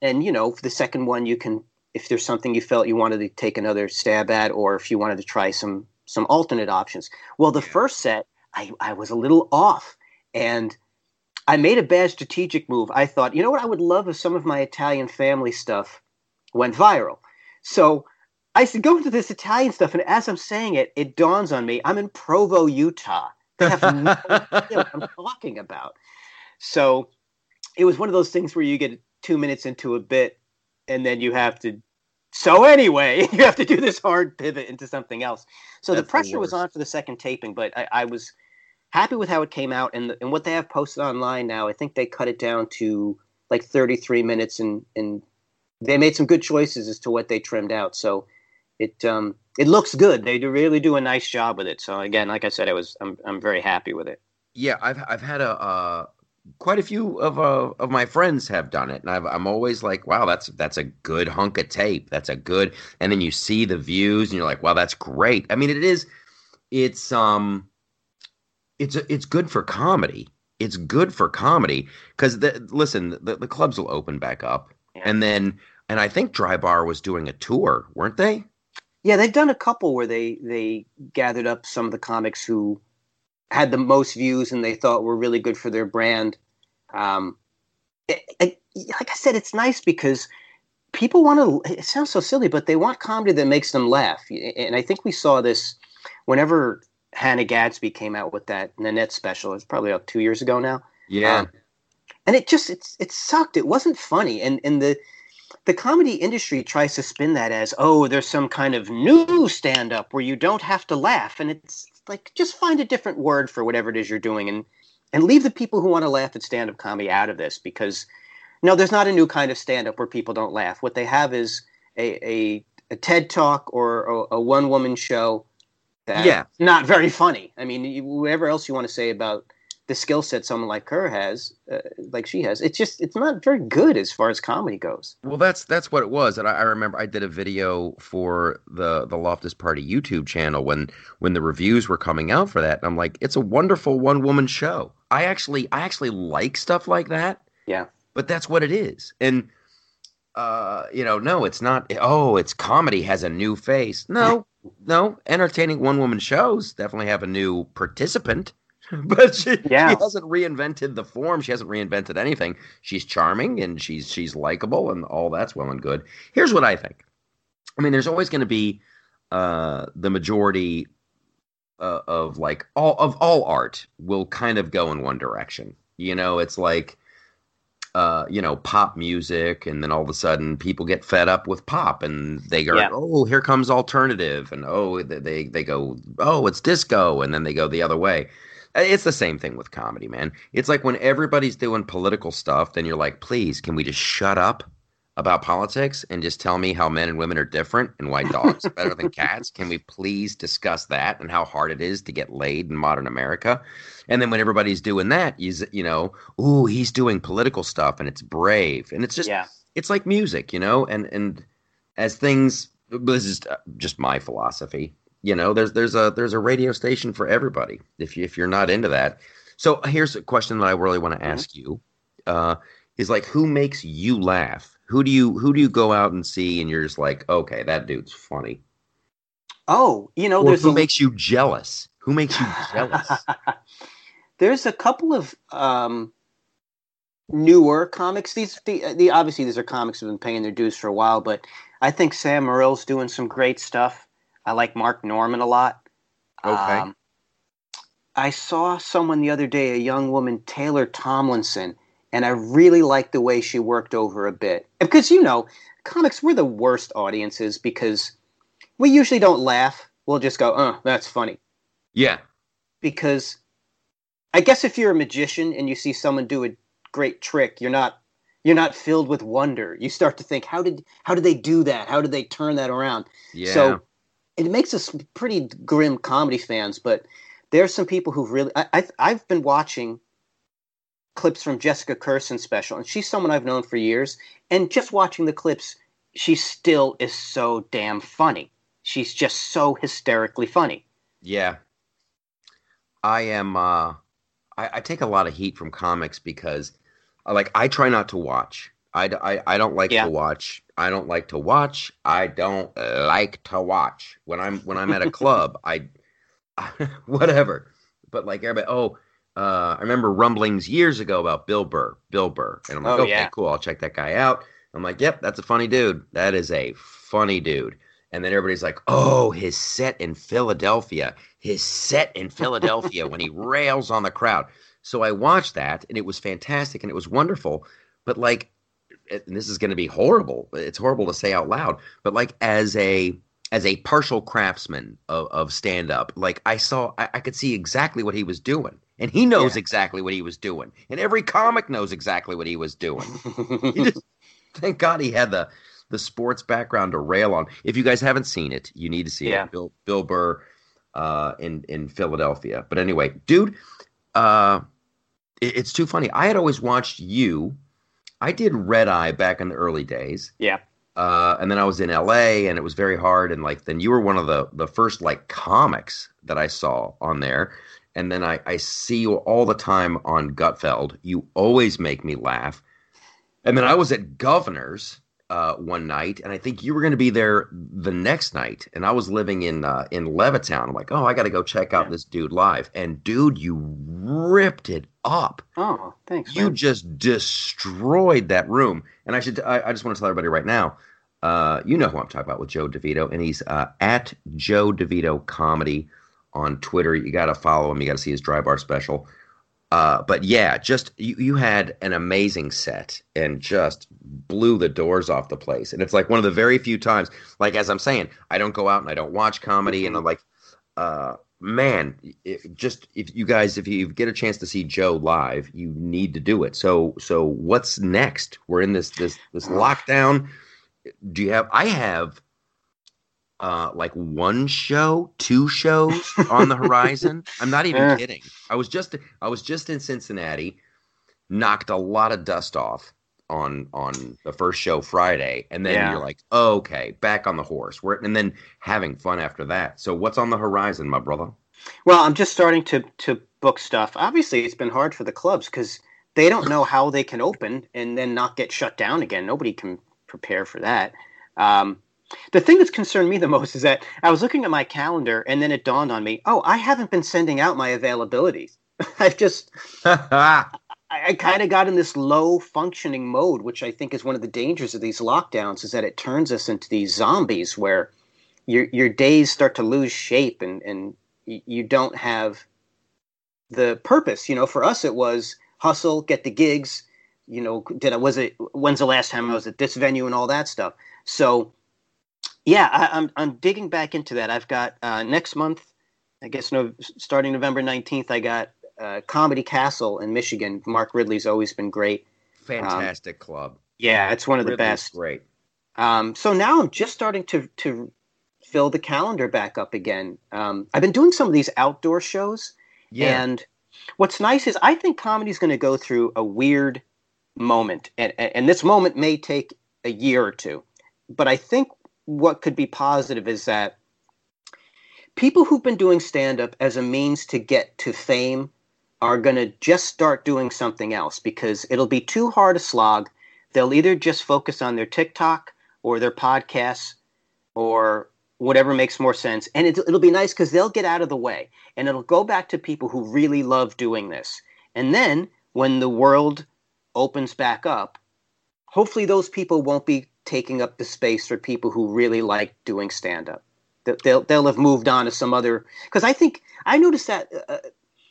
and you know, for the second one, you can if there's something you felt you wanted to take another stab at, or if you wanted to try some some alternate options. Well, the yeah. first set, I, I was a little off, and I made a bad strategic move. I thought, you know what, I would love if some of my Italian family stuff went viral. So I said, go into this Italian stuff, and as I'm saying it, it dawns on me I'm in Provo, Utah. They have no idea what I'm talking about. So it was one of those things where you get two minutes into a bit and then you have to so anyway you have to do this hard pivot into something else so That's the pressure the was on for the second taping but I, I, was happy with how it came out and, and what they have posted online now i think they cut it down to like 33 minutes and, and they made some good choices as to what they trimmed out so it um, it looks good they really do a nice job with it so again like i said i was i'm, I'm very happy with it yeah i've, I've had a uh quite a few of uh, of my friends have done it, and i am always like, wow, that's that's a good hunk of tape. That's a good, and then you see the views, and you're like, wow, that's great. I mean, it is, it's um, it's a, it's good for comedy. It's good for comedy because listen, the, the clubs will open back up, yeah. and then and I think Dry Bar was doing a tour, weren't they? Yeah, they've done a couple where they they gathered up some of the comics who had the most views and they thought were really good for their brand. Um, it, it, like I said, it's nice because people want to. It sounds so silly, but they want comedy that makes them laugh. And I think we saw this whenever Hannah Gadsby came out with that Nanette special. It's probably about two years ago now. Yeah. Um, and it just it's it sucked. It wasn't funny, and and the the comedy industry tries to spin that as oh there's some kind of new stand up where you don't have to laugh and it's like just find a different word for whatever it is you're doing and and leave the people who want to laugh at stand up comedy out of this because no there's not a new kind of stand up where people don't laugh what they have is a a, a TED talk or a, a one woman show that yeah not very funny i mean whatever else you want to say about the skill set someone like her has, uh, like she has, it's just it's not very good as far as comedy goes. Well, that's that's what it was, and I, I, remember I did a video for the the Loftus Party YouTube channel when when the reviews were coming out for that, and I'm like, it's a wonderful one woman show. I actually I actually like stuff like that. Yeah, but that's what it is, and uh, you know, no, it's not. Oh, it's comedy has a new face. No, no, entertaining one woman shows definitely have a new participant. but she, yeah. she hasn't reinvented the form. She hasn't reinvented anything. She's charming and she's she's likable and all that's well and good. Here's what I think. I mean, there's always going to be uh, the majority uh, of like all of all art will kind of go in one direction. You know, it's like uh, you know, pop music, and then all of a sudden people get fed up with pop, and they go, yeah. "Oh, here comes alternative," and oh, they they go, "Oh, it's disco," and then they go the other way. Uh, it's the same thing with comedy, man. It's like when everybody's doing political stuff, then you're like, please, can we just shut up about politics and just tell me how men and women are different and why dogs are better than cats? Can we please discuss that and how hard it is to get laid in modern America? And then when everybody's doing that, you, you know, ooh, he's doing political stuff and it's brave. And it's just, yeah. it's like music, you know? And, and as things, this is uh, just my philosophy you know there's there's a there's a radio station for everybody if you if you're not into that so here's a question that i really want to mm-hmm. ask you uh, is like who makes you laugh? Who do you who do you go out and see and you're just like okay that dude's funny oh you know or who a... makes you jealous? Who makes you jealous? There's a couple of um, newer comics. These the, the obviously these are comics that have been paying their dues for a while but i think sam morril's doing some great stuff. I like Mark Norman a lot. Okay. Um, I saw someone the other day, a young woman, Taylor Tomlinson, and I really liked the way she worked over a bit. Because, you know, comics, we're the worst audiences because we usually don't laugh. We'll just go, oh, that's funny. Yeah. Because I guess if you're a magician and you see someone do a great trick, you're not you're not filled with wonder. You start to think, how did how did they do that? How did they turn that around? Yeah. So it makes us pretty grim comedy fans, but there's some people who've really. I, I, have been watching clips from Jessica Kirson special, and she's someone I've known for years. And just watching the clips, she still is so damn funny. She's just so hysterically funny. Yeah, I am. Uh, I, I take a lot of heat from comics because, uh, like, I try not to watch. I, I, I don't like yeah. to watch I don't like to watch. I don't like to watch. When I'm when I'm at a club, I whatever. But like everybody, oh, uh, I remember rumblings years ago about Bill Burr, Bill Burr, and I'm like, oh, okay, yeah. cool, I'll check that guy out. I'm like, yep, that's a funny dude. That is a funny dude. And then everybody's like, oh, his set in Philadelphia, his set in Philadelphia when he rails on the crowd. So I watched that, and it was fantastic, and it was wonderful. But like and this is going to be horrible. It's horrible to say out loud, but like as a as a partial craftsman of, of stand up, like I saw, I, I, could see exactly what he was doing, and he knows yeah. exactly what he was doing, and every comic knows exactly what he was doing. he just, thank God he had the the sports background to rail on. If you guys haven't seen it, you need to see yeah. it. Bill Bill Burr uh, in in Philadelphia. But anyway, dude, uh, it, it's too funny. I had always watched you. I did Red Eye back in the early days. Yeah. Uh, and then I was in LA and it was very hard. And like, then you were one of the, the first like comics that I saw on there. And then I, I see you all the time on Gutfeld. You always make me laugh. And then I was at Governor's uh, one night, and I think you were going to be there the next night. And I was living in uh, in Levittown. I'm like, oh, I got to go check out yeah. this dude live. And dude, you ripped it up. Oh, thanks. You man. just destroyed that room. And I should, I, I just want to tell everybody right now. Uh, you know who I'm talking about with Joe DeVito, and he's uh, at Joe DeVito Comedy on Twitter. You got to follow him. You got to see his dry bar special. Uh, but yeah, just you, you had an amazing set and just blew the doors off the place. And it's like one of the very few times, like as I'm saying, I don't go out and I don't watch comedy, and I'm like, uh, man, if, just if you guys, if you get a chance to see Joe live, you need to do it. So, so what's next? We're in this this this lockdown. Do you have? I have uh, like one show, two shows on the horizon. I'm not even kidding. I was just I was just in Cincinnati, knocked a lot of dust off on on the first show Friday, and then yeah. you're like, oh, okay, back on the horse. We're, and then having fun after that. So what's on the horizon, my brother? Well, I'm just starting to to book stuff. Obviously, it's been hard for the clubs because they don't know how they can open and then not get shut down again. Nobody can prepare for that. Um, the thing that's concerned me the most is that I was looking at my calendar and then it dawned on me, oh, I haven't been sending out my availabilities. I've just I, I kind of got in this low functioning mode, which I think is one of the dangers of these lockdowns, is that it turns us into these zombies where your your days start to lose shape and and you don't have the purpose. You know, for us it was hustle, get the gigs. You know, did I was it when's the last time I was at this venue and all that stuff. So yeah, I, am I'm, I'm digging back into that. I've got uh, next month, I guess no, starting November nineteenth, I got uh, Comedy Castle in Michigan. Mark Ridley's always been great. Fantastic um, club. Yeah, it's one of Ridley's the best. Great. Um, so now I'm just starting to to fill the calendar back up again. Um, I've been doing some of these outdoor shows, yeah. and what's nice is I think comedy's going to go through a weird moment, and, and this moment may take a year or two. But I think what could be positive is that people who've been doing stand up as a means to get to fame are going to just start doing something else because it'll be too hard a slog. They'll either just focus on their TikTok or their podcasts or whatever makes more sense. And it, will be nice because they'll get out of the way and it'll go back to people who really love doing this. And then when the world opens back up, hopefully those people won't be taking up the space for people who really like doing stand up. They'll they'll have moved on to some other because I think I noticed that uh, uh,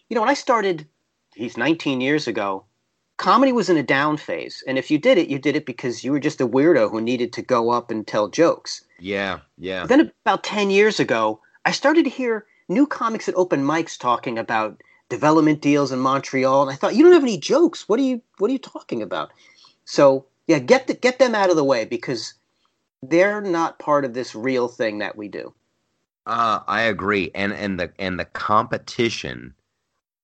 you know when I started, he's 19 years ago. Comedy was in a down phase, and if you did it, you did it because you were just a weirdo who needed to go up and tell jokes. Yeah, yeah. But then about 10 years ago, I started to hear new comics at open mics talking about development deals in Montreal, and I thought, you don't have any jokes. What are you What are you talking about? So yeah, get the, get them out of the way because they're not part of this real thing that we do. Uh, I agree, and and the and the competition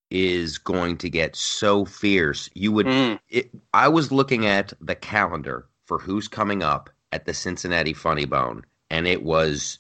is going to get so fierce. You would. Mm. It, I was looking at the calendar for who's coming up at the Cincinnati Funny Bone, and it was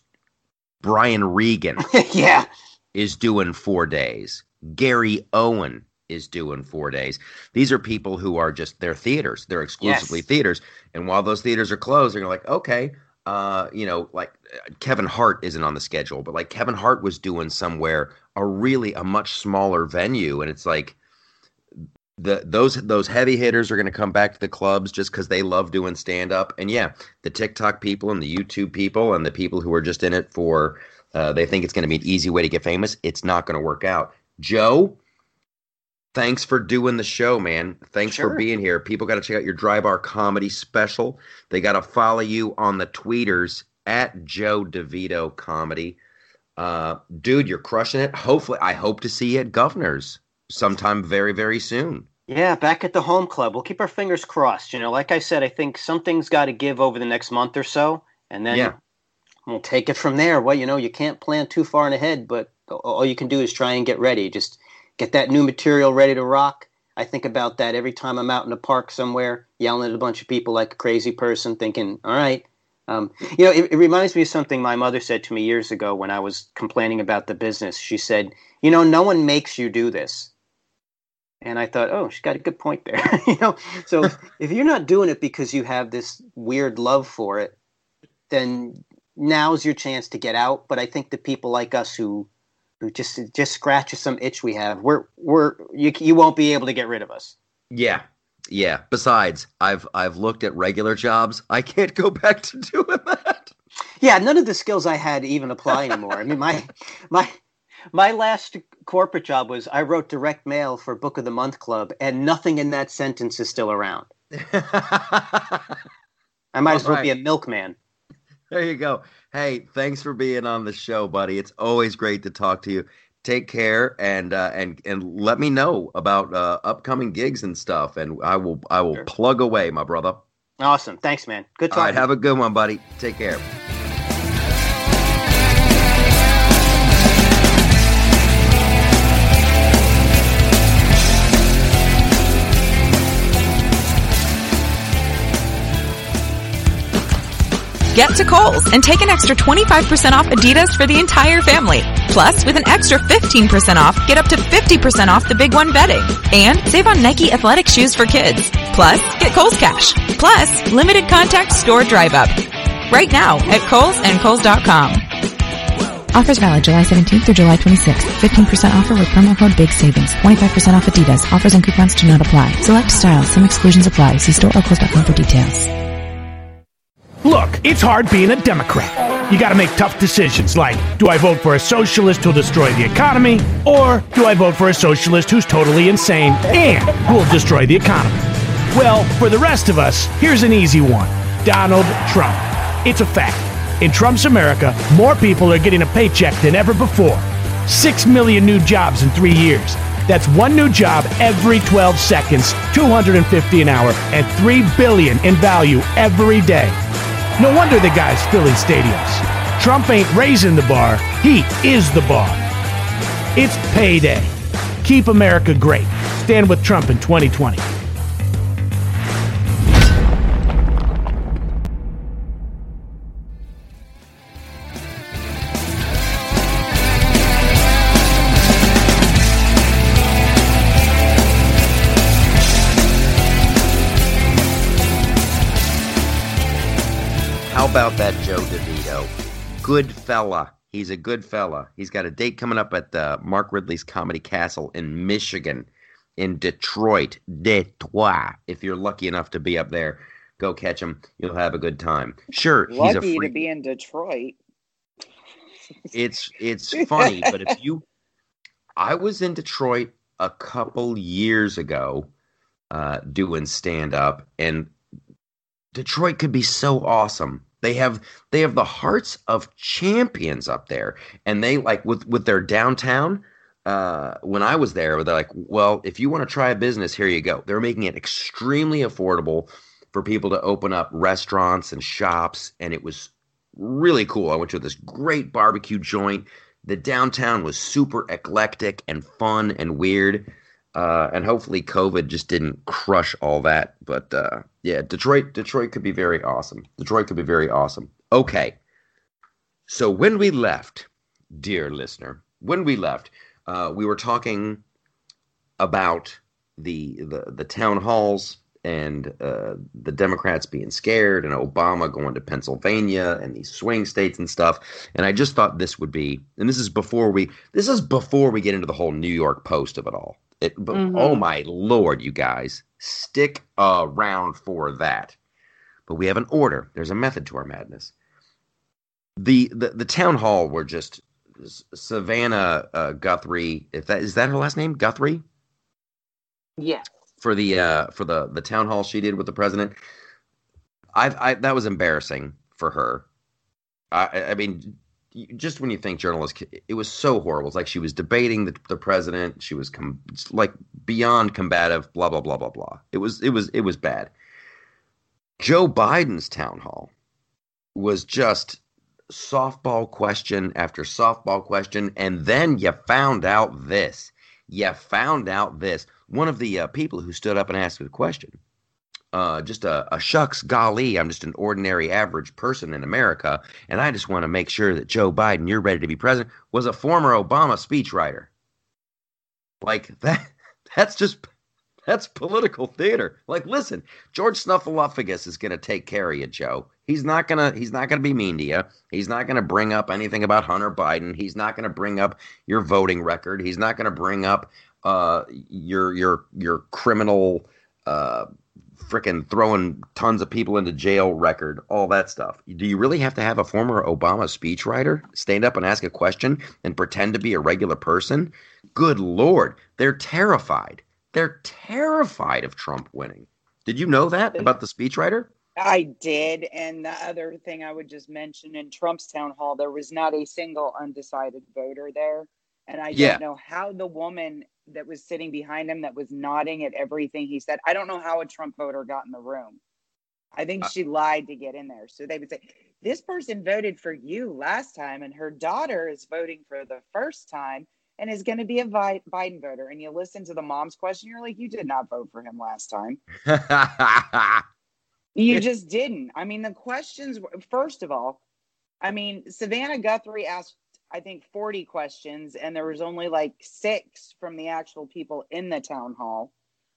Brian Regan. yeah, is doing four days. Gary Owen is doing four days. These are people who are just they're theaters. They're exclusively yes. theaters. And while those theaters are closed, they're like, okay, uh, you know, like Kevin Hart isn't on the schedule, but like Kevin Hart was doing somewhere a really a much smaller venue, and it's like the those those heavy hitters are going to come back to the clubs just because they love doing stand up. And yeah, the TikTok people and the YouTube people and the people who are just in it for uh, they think it's going to be an easy way to get famous. It's not going to work out. Joe, thanks for doing the show, man. Thanks sure. for being here. People got to check out your Dry Bar Comedy special. They got to follow you on the tweeters at Joe DeVito Comedy. Uh, dude, you're crushing it. Hopefully, I hope to see you at Governor's sometime very, very soon. Yeah, back at the home club. We'll keep our fingers crossed. You know, like I said, I think something's got to give over the next month or so, and then yeah. we'll take it from there. Well, you know, you can't plan too far in ahead, but all you can do is try and get ready. Just get that new material ready to rock. I think about that every time I'm out in a park somewhere, yelling at a bunch of people like a crazy person, thinking, all right. Um, you know, it, it reminds me of something my mother said to me years ago when I was complaining about the business. She said, you know, no one makes you do this. And I thought, oh, she's got a good point there. you know, so if you're not doing it because you have this weird love for it, then now's your chance to get out. But I think the people like us who who just just scratches some itch we have, we're we're you you won't be able to get rid of us. Yeah, yeah. Besides, I've I've looked at regular jobs. I can't go back to doing that. Yeah, none of the skills I had even apply anymore. I mean, my my my last corporate job was I wrote direct mail for Book of the Month Club, and nothing in that sentence is still around. I might All as well be a milkman. There you go. Hey, thanks for being on the show, buddy. It's always great to talk to you. Take care and uh, and and let me know about uh, upcoming gigs and stuff, and I will I will Sure. plug away, my brother. Awesome. Thanks, man. Good All right, have a good one, buddy. Take care. Get to Kohl's and take an extra 25% off Adidas for the entire family. Plus, with an extra 15% off, get up to 50% off the Big One bedding. And save on Nike athletic shoes for kids. Plus, get Kohl's Cash. Plus, limited contact store drive up. Right now at Kohl's and Kohl's.com. Offers valid July 17th through July 26th. 15% offer with promo code BIG SAVINGS. 25% off Adidas. Offers and coupons do not apply. Select styles. Some exclusions apply. See store or Kohl's.com for details. Look, it's hard being a Democrat. You gotta make tough decisions like, do I vote for a socialist who'll destroy the economy, or do I vote for a socialist who's totally insane and who'll destroy the economy? Well, for the rest of us, here's an easy one Donald Trump. It's a fact. In Trump's America, more people are getting a paycheck than ever before. Six million new jobs in three years. That's one new job every 12 seconds, 250 an hour, and 3 billion in value every day. No wonder the guy's filling stadiums. Trump ain't raising the bar, he is the bar. It's payday. Keep America great. Stand with Trump in 2020. About that Joe DeVito? Good fella. He's a good fella. He's got a date coming up at uh, Mark Ridley's Comedy Castle in Michigan, in Detroit, Detroit. If you're lucky enough to be up there, go catch him. You'll have a good time. Sure, he's a Lucky free. to be in Detroit. it's it's funny, but if you, I was in Detroit a couple years ago, uh, doing stand up, and Detroit could be so awesome. They have they have the hearts of champions up there, and they like with with their downtown. Uh, when I was there, they're like, well, if you want to try a business, here you go. They're making it extremely affordable for people to open up restaurants and shops, and it was really cool. I went to this great barbecue joint. The downtown was super eclectic and fun and weird. Uh, and hopefully COVID just didn't crush all that. But uh, yeah, Detroit, Detroit could be very awesome. Detroit could be very awesome. Okay. So when we left, dear listener, when we left, uh, we were talking about the the, the town halls and uh, the Democrats being scared and Obama going to Pennsylvania and these swing states and stuff. And I just thought this would be, and this is before we, this is before we get into the whole New York Post of it all. It, but, Mhm. Oh my lord, you guys, stick around for that. But we have an order. There's a method to our madness. The the, the town hall were just Savannah uh, Guthrie. If that is that her last name, Guthrie Yeah. for the uh for the the town hall she did with the president i i that was embarrassing for her I- i mean just when you think journalists it was so horrible. It's like she was debating the, the president. She was com- like beyond combative blah blah blah blah blah. It was it was it was bad. Joe biden's town hall was just softball question after softball question and then you found out this. You found out this. One of the uh, people who stood up and asked a question, uh, just a, a shucks golly, I'm just an ordinary average person in America, and I just want to make sure that Joe Biden, you're ready to be president, was a former Obama speechwriter. Like that, that's just that's political theater. Like, listen, George Snuffleupagus is going to take care of you, Joe. He's not gonna. He's not gonna be mean to you. He's not gonna bring up anything about Hunter Biden. He's not gonna bring up your voting record. He's not gonna bring up uh, your your your criminal, uh, freaking throwing tons of people into jail record. All that stuff. Do you really have to have a former Obama speechwriter stand up and ask a question and pretend to be a regular person? Good lord, they're terrified. They're terrified of Trump winning. Did you know that about the speechwriter? I did. And the other thing I would just mention in Trump's town hall, there was not a single undecided voter there. And I Yeah. don't know how the woman that was sitting behind him that was nodding at everything he said, I don't know how a Trump voter got in the room. I think Uh, she lied to get in there. So they would say, This person voted for you last time, and her daughter is voting for the first time and is going to be a Biden voter. And you listen to the mom's question, you're like, You did not vote for him last time. You just didn't. I mean, the questions were, first of all, I mean, Savannah Guthrie asked, I think, 40 questions, and there was only like six from the actual people in the town hall.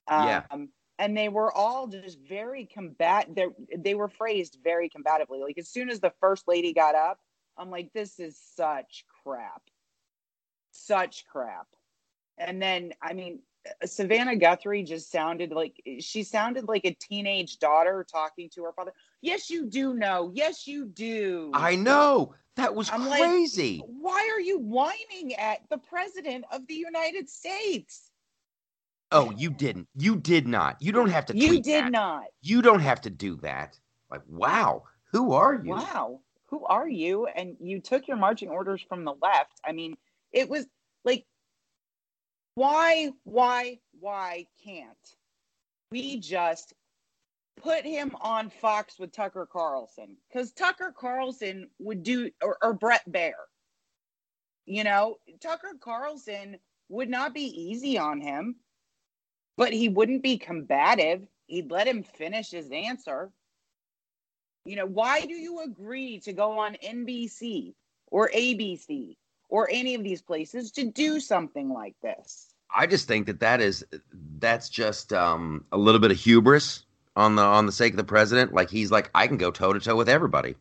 Yeah. Um, and they were all just very combat. They they were phrased very combatively. Like as soon as the first lady got up, I'm like, this is such crap, such crap. And then, I mean, Savannah Guthrie just sounded like she sounded like a teenage daughter talking to her father. Yes, you do know. Yes, you do. I know that was I'm like, crazy. Why are you whining at the president of the United States? oh, you didn't. You did not. You don't have to. You did that. not. You don't have to do that. Like, wow, who are you? Wow. Who are you? And you took your marching orders from the left. I mean, it was like, why, why, why can't we just put him on Fox with Tucker Carlson? Because Tucker Carlson would do, or, or Bret Baier. You know, Tucker Carlson would not be easy on him, but he wouldn't be combative. He'd let him finish his answer. You know, why do you agree to go on NBC or ABC or any of these places to do something like this? I just think that that is that's just um, a little bit of hubris on the on the sake of the president. Like he's like, I can go toe to toe with everybody.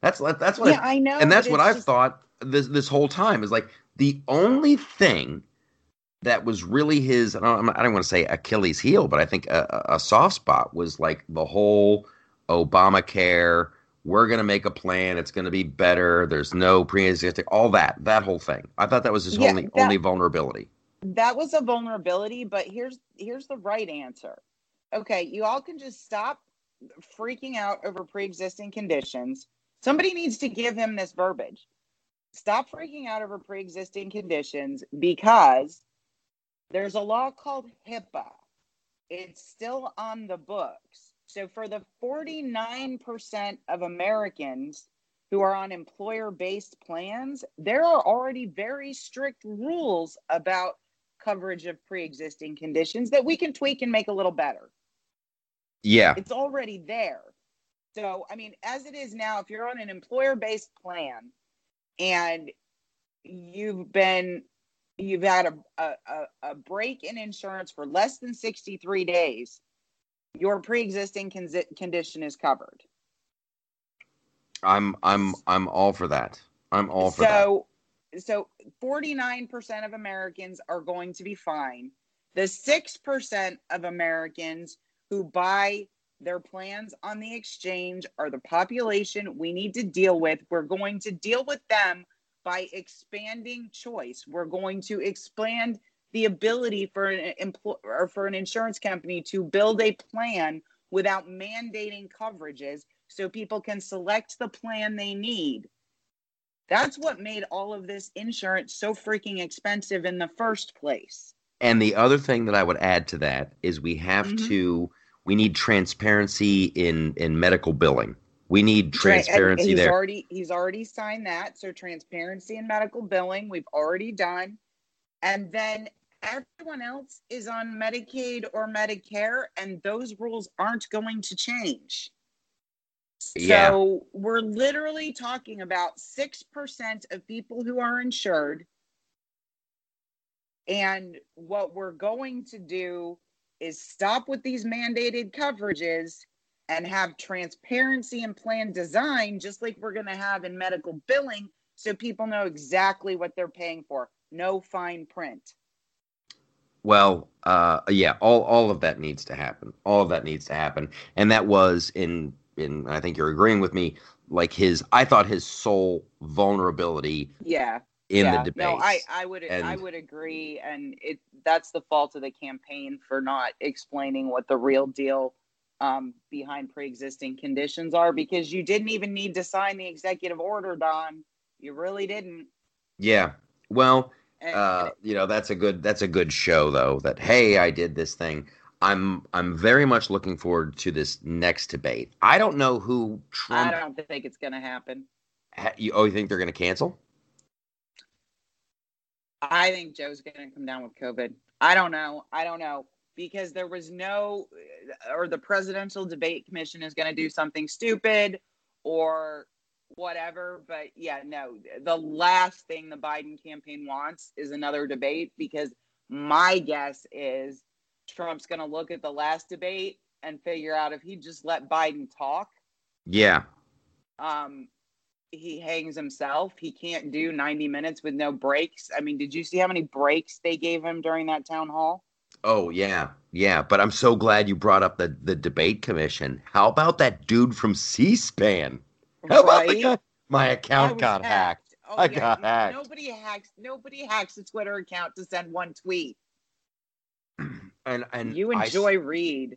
That's that's what yeah, I know. and that's what I've just- thought this this whole time is like the only thing that was really his. I don't, I don't want to say Achilles heel, but I think a a soft spot was like the whole Obamacare. We're going to make a plan. It's going to be better. There's no pre-existing. All that, that whole thing. I thought that was his Yeah, only that- only vulnerability. that was a vulnerability but here's here's the right answer okay you all can just stop freaking out over pre-existing conditions somebody needs to give him this verbiage stop freaking out over pre-existing conditions because there's a law called hipaa it's still on the books so for the 49% of americans who are on employer based plans, there are already very strict rules about coverage of pre existing conditions that we can tweak and make a little better. Yeah, It's already there. So, I mean, as it is now, if you're on an employer based plan and you've been you've had a, a, a, a break in insurance for less than 63 days, your pre-existing con- condition is covered. I'm I'm I'm all for that. I'm all for that. so so 49% of Americans are going to be fine. The 6% of Americans who buy their plans on the exchange are the population we need to deal with. We're going to deal with them by expanding choice. We're going to expand the ability for an empl- or for an insurance company to build a plan without mandating coverages so people can select the plan they need. That's what made all of this insurance so freaking expensive in the first place. And the other thing that I would add to that is we have Mhm. to we need transparency in in medical billing. We need transparency he's there. already he's already signed that. So transparency in medical billing, we've already done. And then everyone else is on Medicaid or Medicare, and those rules aren't going to change. Yeah. So we're literally talking about 6% of people who are insured. And what we're going to do is stop with these mandated coverages and have transparency and plan design, just like we're going to have in medical billing, so people know exactly what they're paying for. No fine print. Well, uh, yeah, all all of that needs to happen. All of that needs to happen, and that was in in. I think you're agreeing with me. Like his, I thought his sole vulnerability Yeah. in yeah. the debate. No, I, I would I would agree, and it that's the fault of the campaign for not explaining what the real deal um, behind pre-existing conditions are, because you didn't even need to sign the executive order, Don. You really didn't. yeah. Well, And, uh, you know that's a good that's a good show though. That hey, I did this thing. I'm I'm very much looking forward to this next debate. I don't know who I don't think it's going to happen. Ha, you, oh, you think they're going to cancel? I think Joe's going to come down with COVID. I don't know. I don't know because there was no, or the presidential debate commission is going to do something stupid or whatever. But yeah, no, the last thing the Biden campaign wants is another debate because my guess is Trump's going to look at the last debate and figure out if he just let Biden talk Yeah. um he hangs himself he can't do 90 minutes with no breaks i mean did you see how many breaks they gave him during that town hall Oh yeah, yeah. But I'm so glad you brought up the the debate commission. How about that dude from C-SPAN? How about Right? guy? My account got hacked. Oh, I yeah, got hacked. nobody hacks nobody hacks a twitter account to send one tweet And and you I and s- joy reid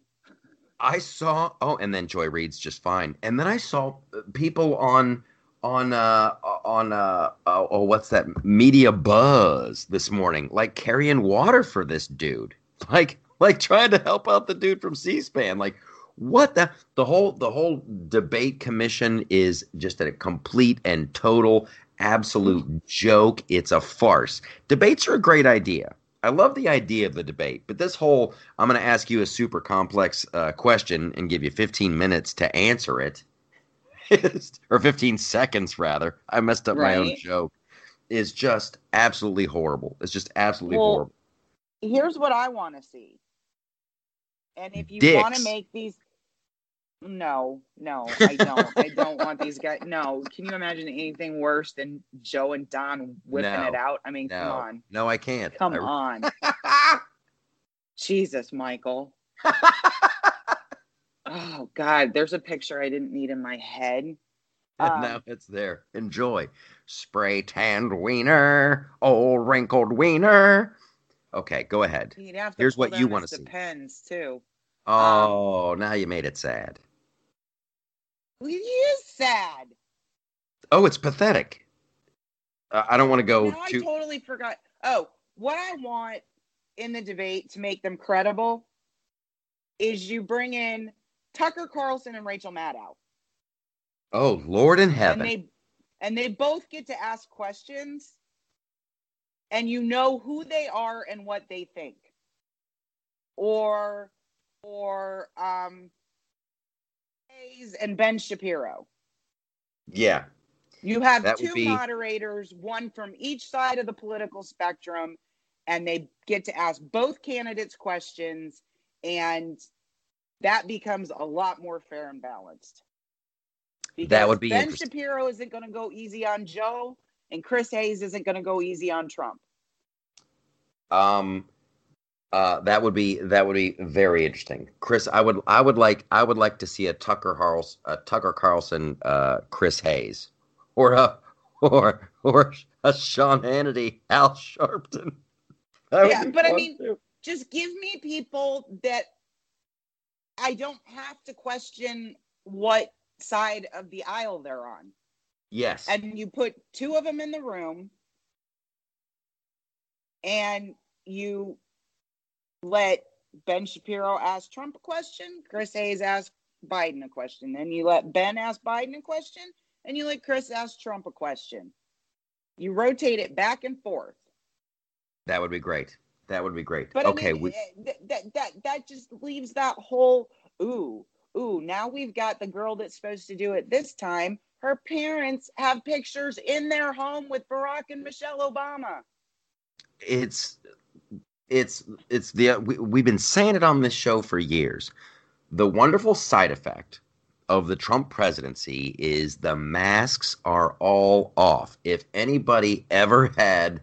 I saw oh, and then Joy Reid's just fine. And then I saw uh, people on on uh on uh oh, oh what's that media buzz this morning like carrying water for this dude like like trying to help out the dude from c-span like what the the whole the whole debate commission is just a complete and total absolute joke. It's a farce. Debates are a great idea. I love the idea of the debate but this whole i'm going to ask you a super complex uh, question and give you 15 minutes to answer it. Or 15 seconds rather. I messed up my own joke. Is just absolutely horrible. It's just absolutely Well, horrible. here's what i want to see. And if you want to make these no no i don't i don't want these guys no can you imagine anything worse than joe and don whipping No. it out i mean come on no i can't come I- on jesus michael oh god there's a picture i didn't need in my head Um, now it's there. Enjoy. Spray tanned wiener, old wrinkled wiener. Okay, go ahead. To Here's what you wanna his see. Depends too. Oh, now you made it sad. Well, He is sad. Oh, it's pathetic. Uh, I don't want to go now too. I totally forgot. Oh, what I want in the debate to make them credible is you bring in Tucker Carlson and Rachel Maddow, oh, Lord in and heaven. they and they both get to ask questions, and you know who they are and what they think, or or um, Hayes and Ben Shapiro. yeah, You have That two be- moderators, one from each side of the political spectrum, and they get to ask both candidates questions, and that becomes a lot more fair and balanced. That would be Ben. Shapiro isn't going to go easy on Joe, and Chris Hayes isn't going to go easy on Trump. um, uh, that would be that would be very interesting, Chris. I would I would like I would like to see a Tucker Carlson, a Tucker Carlson, uh, Chris Hayes, or a or or a Sean Hannity, Al Sharpton. That Yeah, but I mean- too. Just give me people that I don't have to question what side of the aisle they're on. yes, and you put two of them in the room and you let Ben Shapiro ask Trump a question, Chris Hayes ask Biden a question, then you let Ben ask Biden a question, and you let Chris ask Trump a question. You rotate it back and forth. that would be great. That would be great. But okay, I mean, we, eh, th- that that that just leaves that whole ooh ooh. Now we've got the girl that's supposed to do it this time. Her parents have pictures in their home with Barack and Michelle Obama. it's it's it's the we, we've been saying it on this show for years. The wonderful side effect of the Trump presidency is the masks are all off. If anybody ever had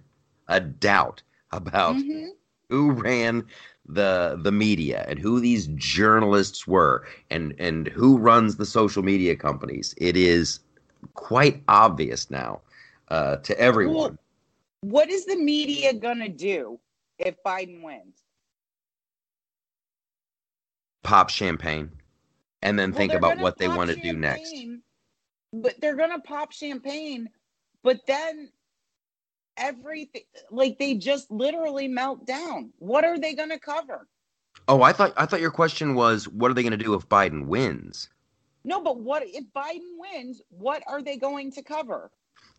a doubt about Mhm. who ran the the media and who these journalists were and and who runs the social media companies, it is quite obvious now uh, to everyone. What is the media gonna do if Biden wins? Pop champagne and then Well, think about what they want to do next. But they're gonna pop champagne, but then everything like they just literally melt down. What are they gonna cover? Oh, I thought I thought your question was what are they going to do if Biden wins? No, but what if Biden wins? What are they going to cover?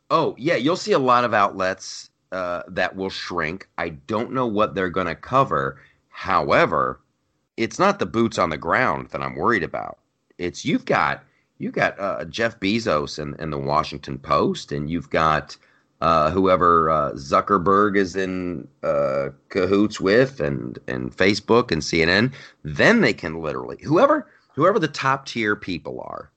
Oh, yeah, you'll see a lot of outlets uh, that will shrink. I don't know what they're going to cover. However, it's not the boots on the ground that I'm worried about. It's you've got you've got uh, Jeff Bezos and, the Washington Post, and you've got uh, whoever uh, Zuckerberg is in uh, cahoots with, and and Facebook and CNN. Then they can literally whoever whoever the top tier people are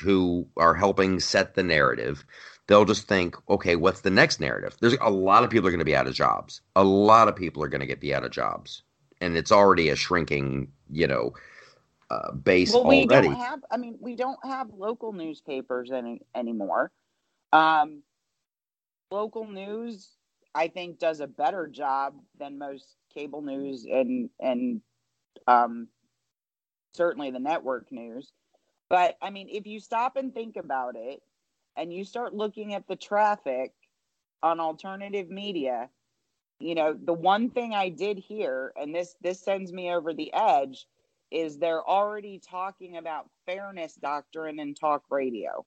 who are helping set the narrative they'll just think, okay, what's the next narrative? There's a lot of people are going to be out of jobs. A lot of people are going to get be out of jobs, and it's already a shrinking, you know, uh, base Well, we already. don't have. I mean, we don't have local newspapers any anymore. Um, local news, I think, does a better job than most cable news and and um, certainly the network news. But I mean, if you stop and think about it, and you start looking at the traffic on alternative media, you know, the one thing I did hear, and this this sends me over the edge, is they're already talking about fairness doctrine in talk radio.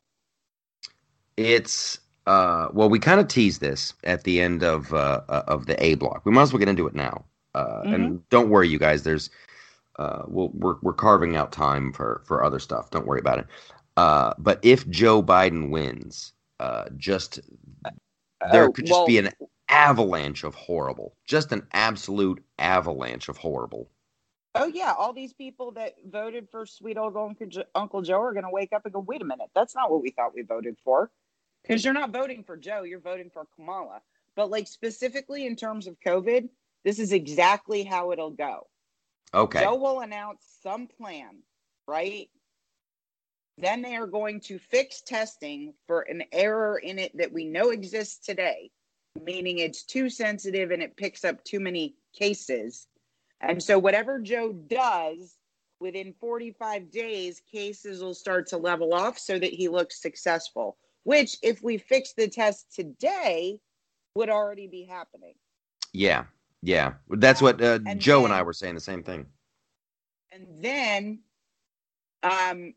It's uh, well, we kind of teased this at the end of uh, of the A block. We might as well get into it now. Uh, And don't worry, you guys. There's uh, we'll, we're we're carving out time for for other stuff. Don't worry about it. Uh, but if Joe Biden wins, uh, just there Oh, could just well, be an avalanche of horrible, just an absolute avalanche of horrible. Oh yeah, all these people that voted for sweet old Uncle Joe, Uncle Joe are going to wake up and go, "Wait a minute, that's not what we thought we voted for." Because you're not voting for Joe, you're voting for Kamala. But like specifically in terms of COVID, this is exactly how it'll go. Okay. Joe will announce some plan, right? Then they are going to fix testing for an error in it that we know exists today, meaning it's too sensitive and it picks up too many cases. And so, whatever Joe does within 45 days, cases will start to level off so that he looks successful, which, if we fix the test today, would already be happening. Yeah. Yeah. That's what uh, And Joe and I were saying the same thing. and then um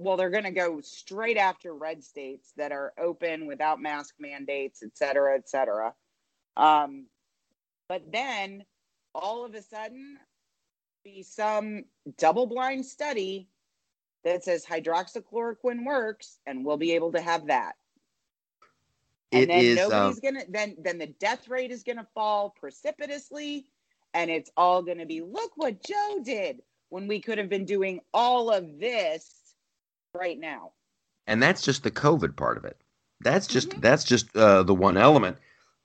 well they're going to go straight after red states that are open without mask mandates et cetera et cetera. Um but then all of a sudden be some double blind study that says hydroxychloroquine works and we'll be able to have that. And It then is, um, nobody's gonna then then the death rate is gonna fall precipitously and it's all gonna be look what joe did when we could have been doing all of this right now and that's just the COVID part of it. That's just Mhm. that's just uh, the one element.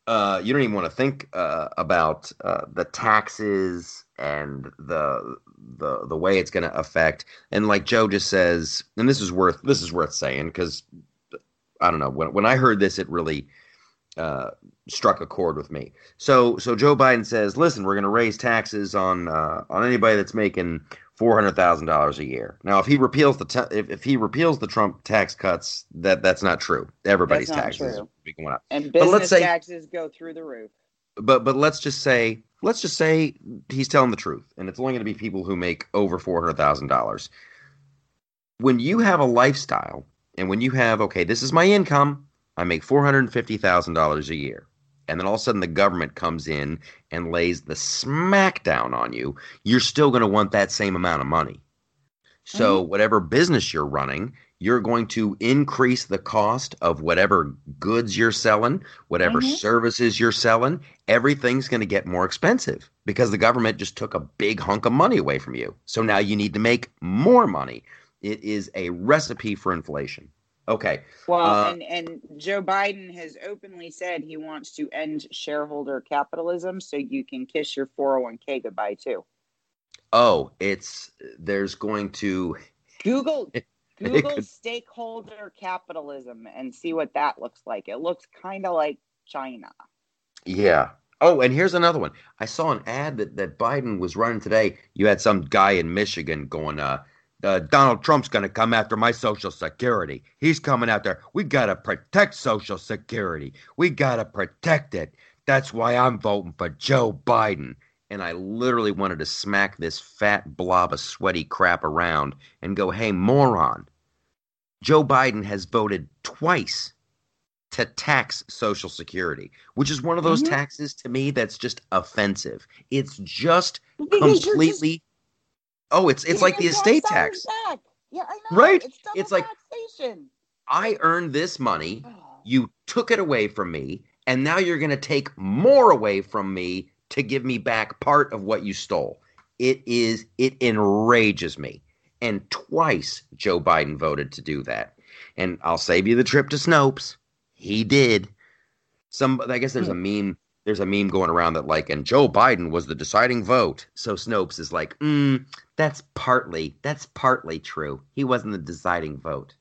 Uh, you don't even want to think uh, about uh, the taxes and the the the way it's going to affect. And like Joe just says, and this is worth this is worth saying because I don't know when when I heard this, it really uh, struck a chord with me. So so Joe Biden says, listen, we're going to raise taxes on uh, on anybody that's making four hundred thousand dollars a year. Now, if he repeals the if, if he repeals the Trump tax cuts, that that's not true. Everybody's not taxes true. going up. and But let's business say- taxes go through the roof But but let's just say let's just say he's telling the truth, and it's only going to be people who make over four hundred thousand dollars. When you have a lifestyle, and when you have okay, this is my income, I make four hundred fifty thousand dollars a year, and then all of a sudden the government comes in and lays the smackdown on you, you're still going to want that same amount of money. So, whatever business you're running, you're going to increase the cost of whatever goods you're selling, whatever Mhm. services you're selling. Everything's going to get more expensive because the government just took a big hunk of money away from you. So now you need to make more money. It is a recipe for inflation. Okay. Well, Uh, and and Joe Biden has openly said he wants to end shareholder capitalism, so you can kiss your 401k goodbye too. Oh, it's there's going to Google Google could- stakeholder capitalism and see what that looks like. It looks kind of like China. Yeah. Oh, and here's another one. I saw an ad that, that Biden was running today. You had some guy in Michigan going, uh, uh, Donald Trump's going to come after my Social Security. He's coming out there. We got to protect Social Security. We got to protect it. That's why I'm voting for Joe Biden. And I literally wanted to smack this fat blob of sweaty crap around and go, hey, moron. Joe Biden has voted twice to tax Social Security, which is one of those Mhm. taxes to me that's just offensive. It's just Because you're just- completely. Oh, it's it's like the estate tax back. Yeah, I know. Right? It's, It's like- taxation. I earned this money. Oh. You took it away from me, and now you're going to take more away from me to give me back part of what you stole. It is it enrages me. And twice Joe Biden voted to do that. And I'll save you the trip to Snopes. He did. Some I guess there's a hmm. meme there's a meme going around that like and Joe Biden was the deciding vote. So Snopes is like, mm, that's partly that's partly true. He wasn't the deciding vote.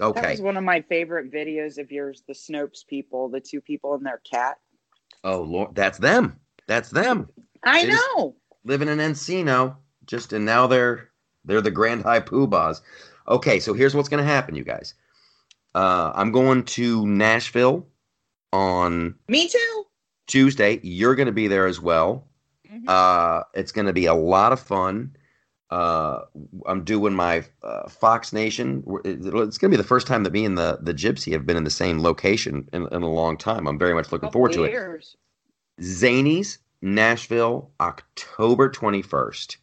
Okay. That was one of my favorite videos of yours, the Snopes people, the two people and their cat. Oh Lord, that's them. That's them I is- know. living in Encino. Just and now they're they're the Grand High Poobahs. Okay, so here's what's going to happen, you guys. Uh, I'm going to Nashville on Me too. Tuesday. You're going to be there as well. Mhm. Uh, it's going to be a lot of fun. Uh, I'm doing my uh, Fox Nation. It's going to be the first time that me and the the Gypsy have been in the same location in, in a long time. I'm very much looking forward to it. years. Zanies, Nashville, October 21st.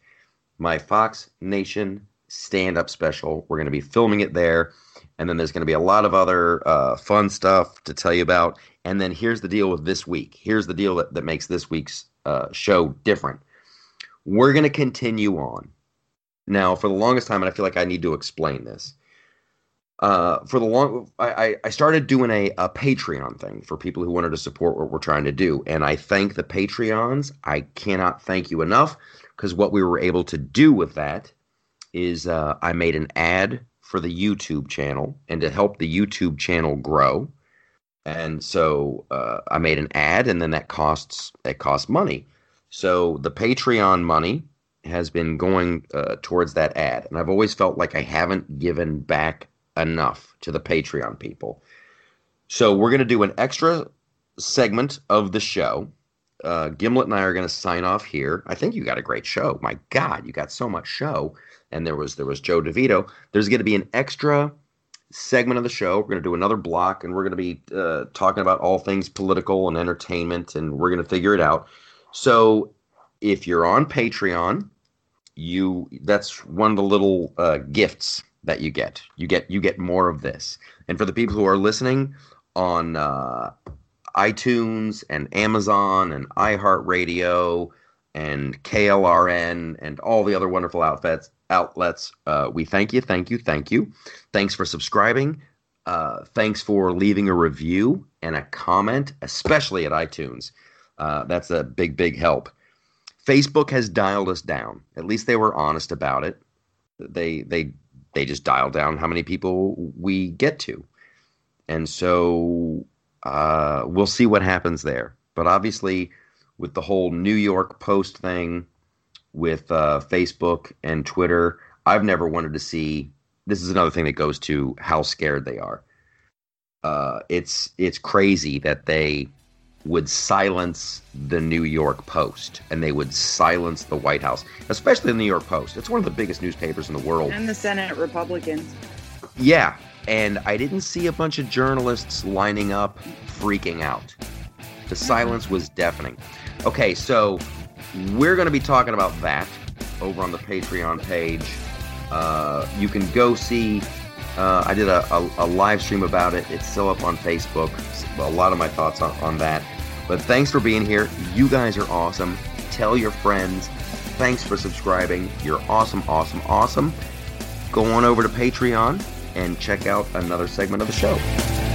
My Fox Nation stand up special. We're going to be filming it there. And then there's going to be a lot of other uh, fun stuff to tell you about. And then here's the deal with this week. Here's the deal that, that makes this week's uh, show different. We're going to continue on. Now, for the longest time, and I feel like I need to explain this uh, for the long, I, I- started doing a, a Patreon thing for people who wanted to support what we're trying to do, and I thank the Patreons. I cannot thank you enough because what we were able to do with that is uh, I made an ad for the YouTube channel, and to help the YouTube channel grow, and so uh, I made an ad, and then that costs that costs money. So the Patreon money has been going uh, towards that ad, and I've always felt like I haven't given back enough to the Patreon people. So we're going to do an extra segment of the show. Uh, Gimlet and I are going to sign off here. I think you got a great show. My God, you got so much show. And there was there was Joe DeVito. There's going to be an extra segment of the show. We're going to do another block, and we're going to be uh, talking about all things political and entertainment, and we're going to figure it out. So if you're on Patreon, you that's one of the little uh, gifts that you get. You get you get more of this. And for the people who are listening on uh, iTunes and Amazon and iHeartRadio and KLRN and all the other wonderful outlets outlets, uh, we thank you, thank you, thank you. Thanks for subscribing. Uh, thanks for leaving a review and a comment, especially at iTunes. Uh, that's a big, big help. Facebook has dialed us down. At least they were honest about it. They they they just dial down how many people we get to, and so uh, we'll see what happens there. But obviously, with the whole New York Post thing, with uh, Facebook and Twitter, I've never wanted to see. This is another thing that goes to how scared they are. Uh, it's it's crazy that they would silence the New York Post and they would silence the White House, especially the New York Post. It's one of the biggest newspapers in the world. And the Senate Republicans. Yeah, and I didn't see a bunch of journalists lining up freaking out The silence was deafening. Okay, so we're going to be talking about that over on the Patreon page. Uh, you can go see. Uh, I did a, a, a, live stream about it. It's still up on Facebook. A lot of my thoughts on, on that. But thanks for being here. You guys are awesome. Tell your friends. Thanks for subscribing. You're awesome, awesome, awesome. Go on over to Patreon and check out another segment of the show.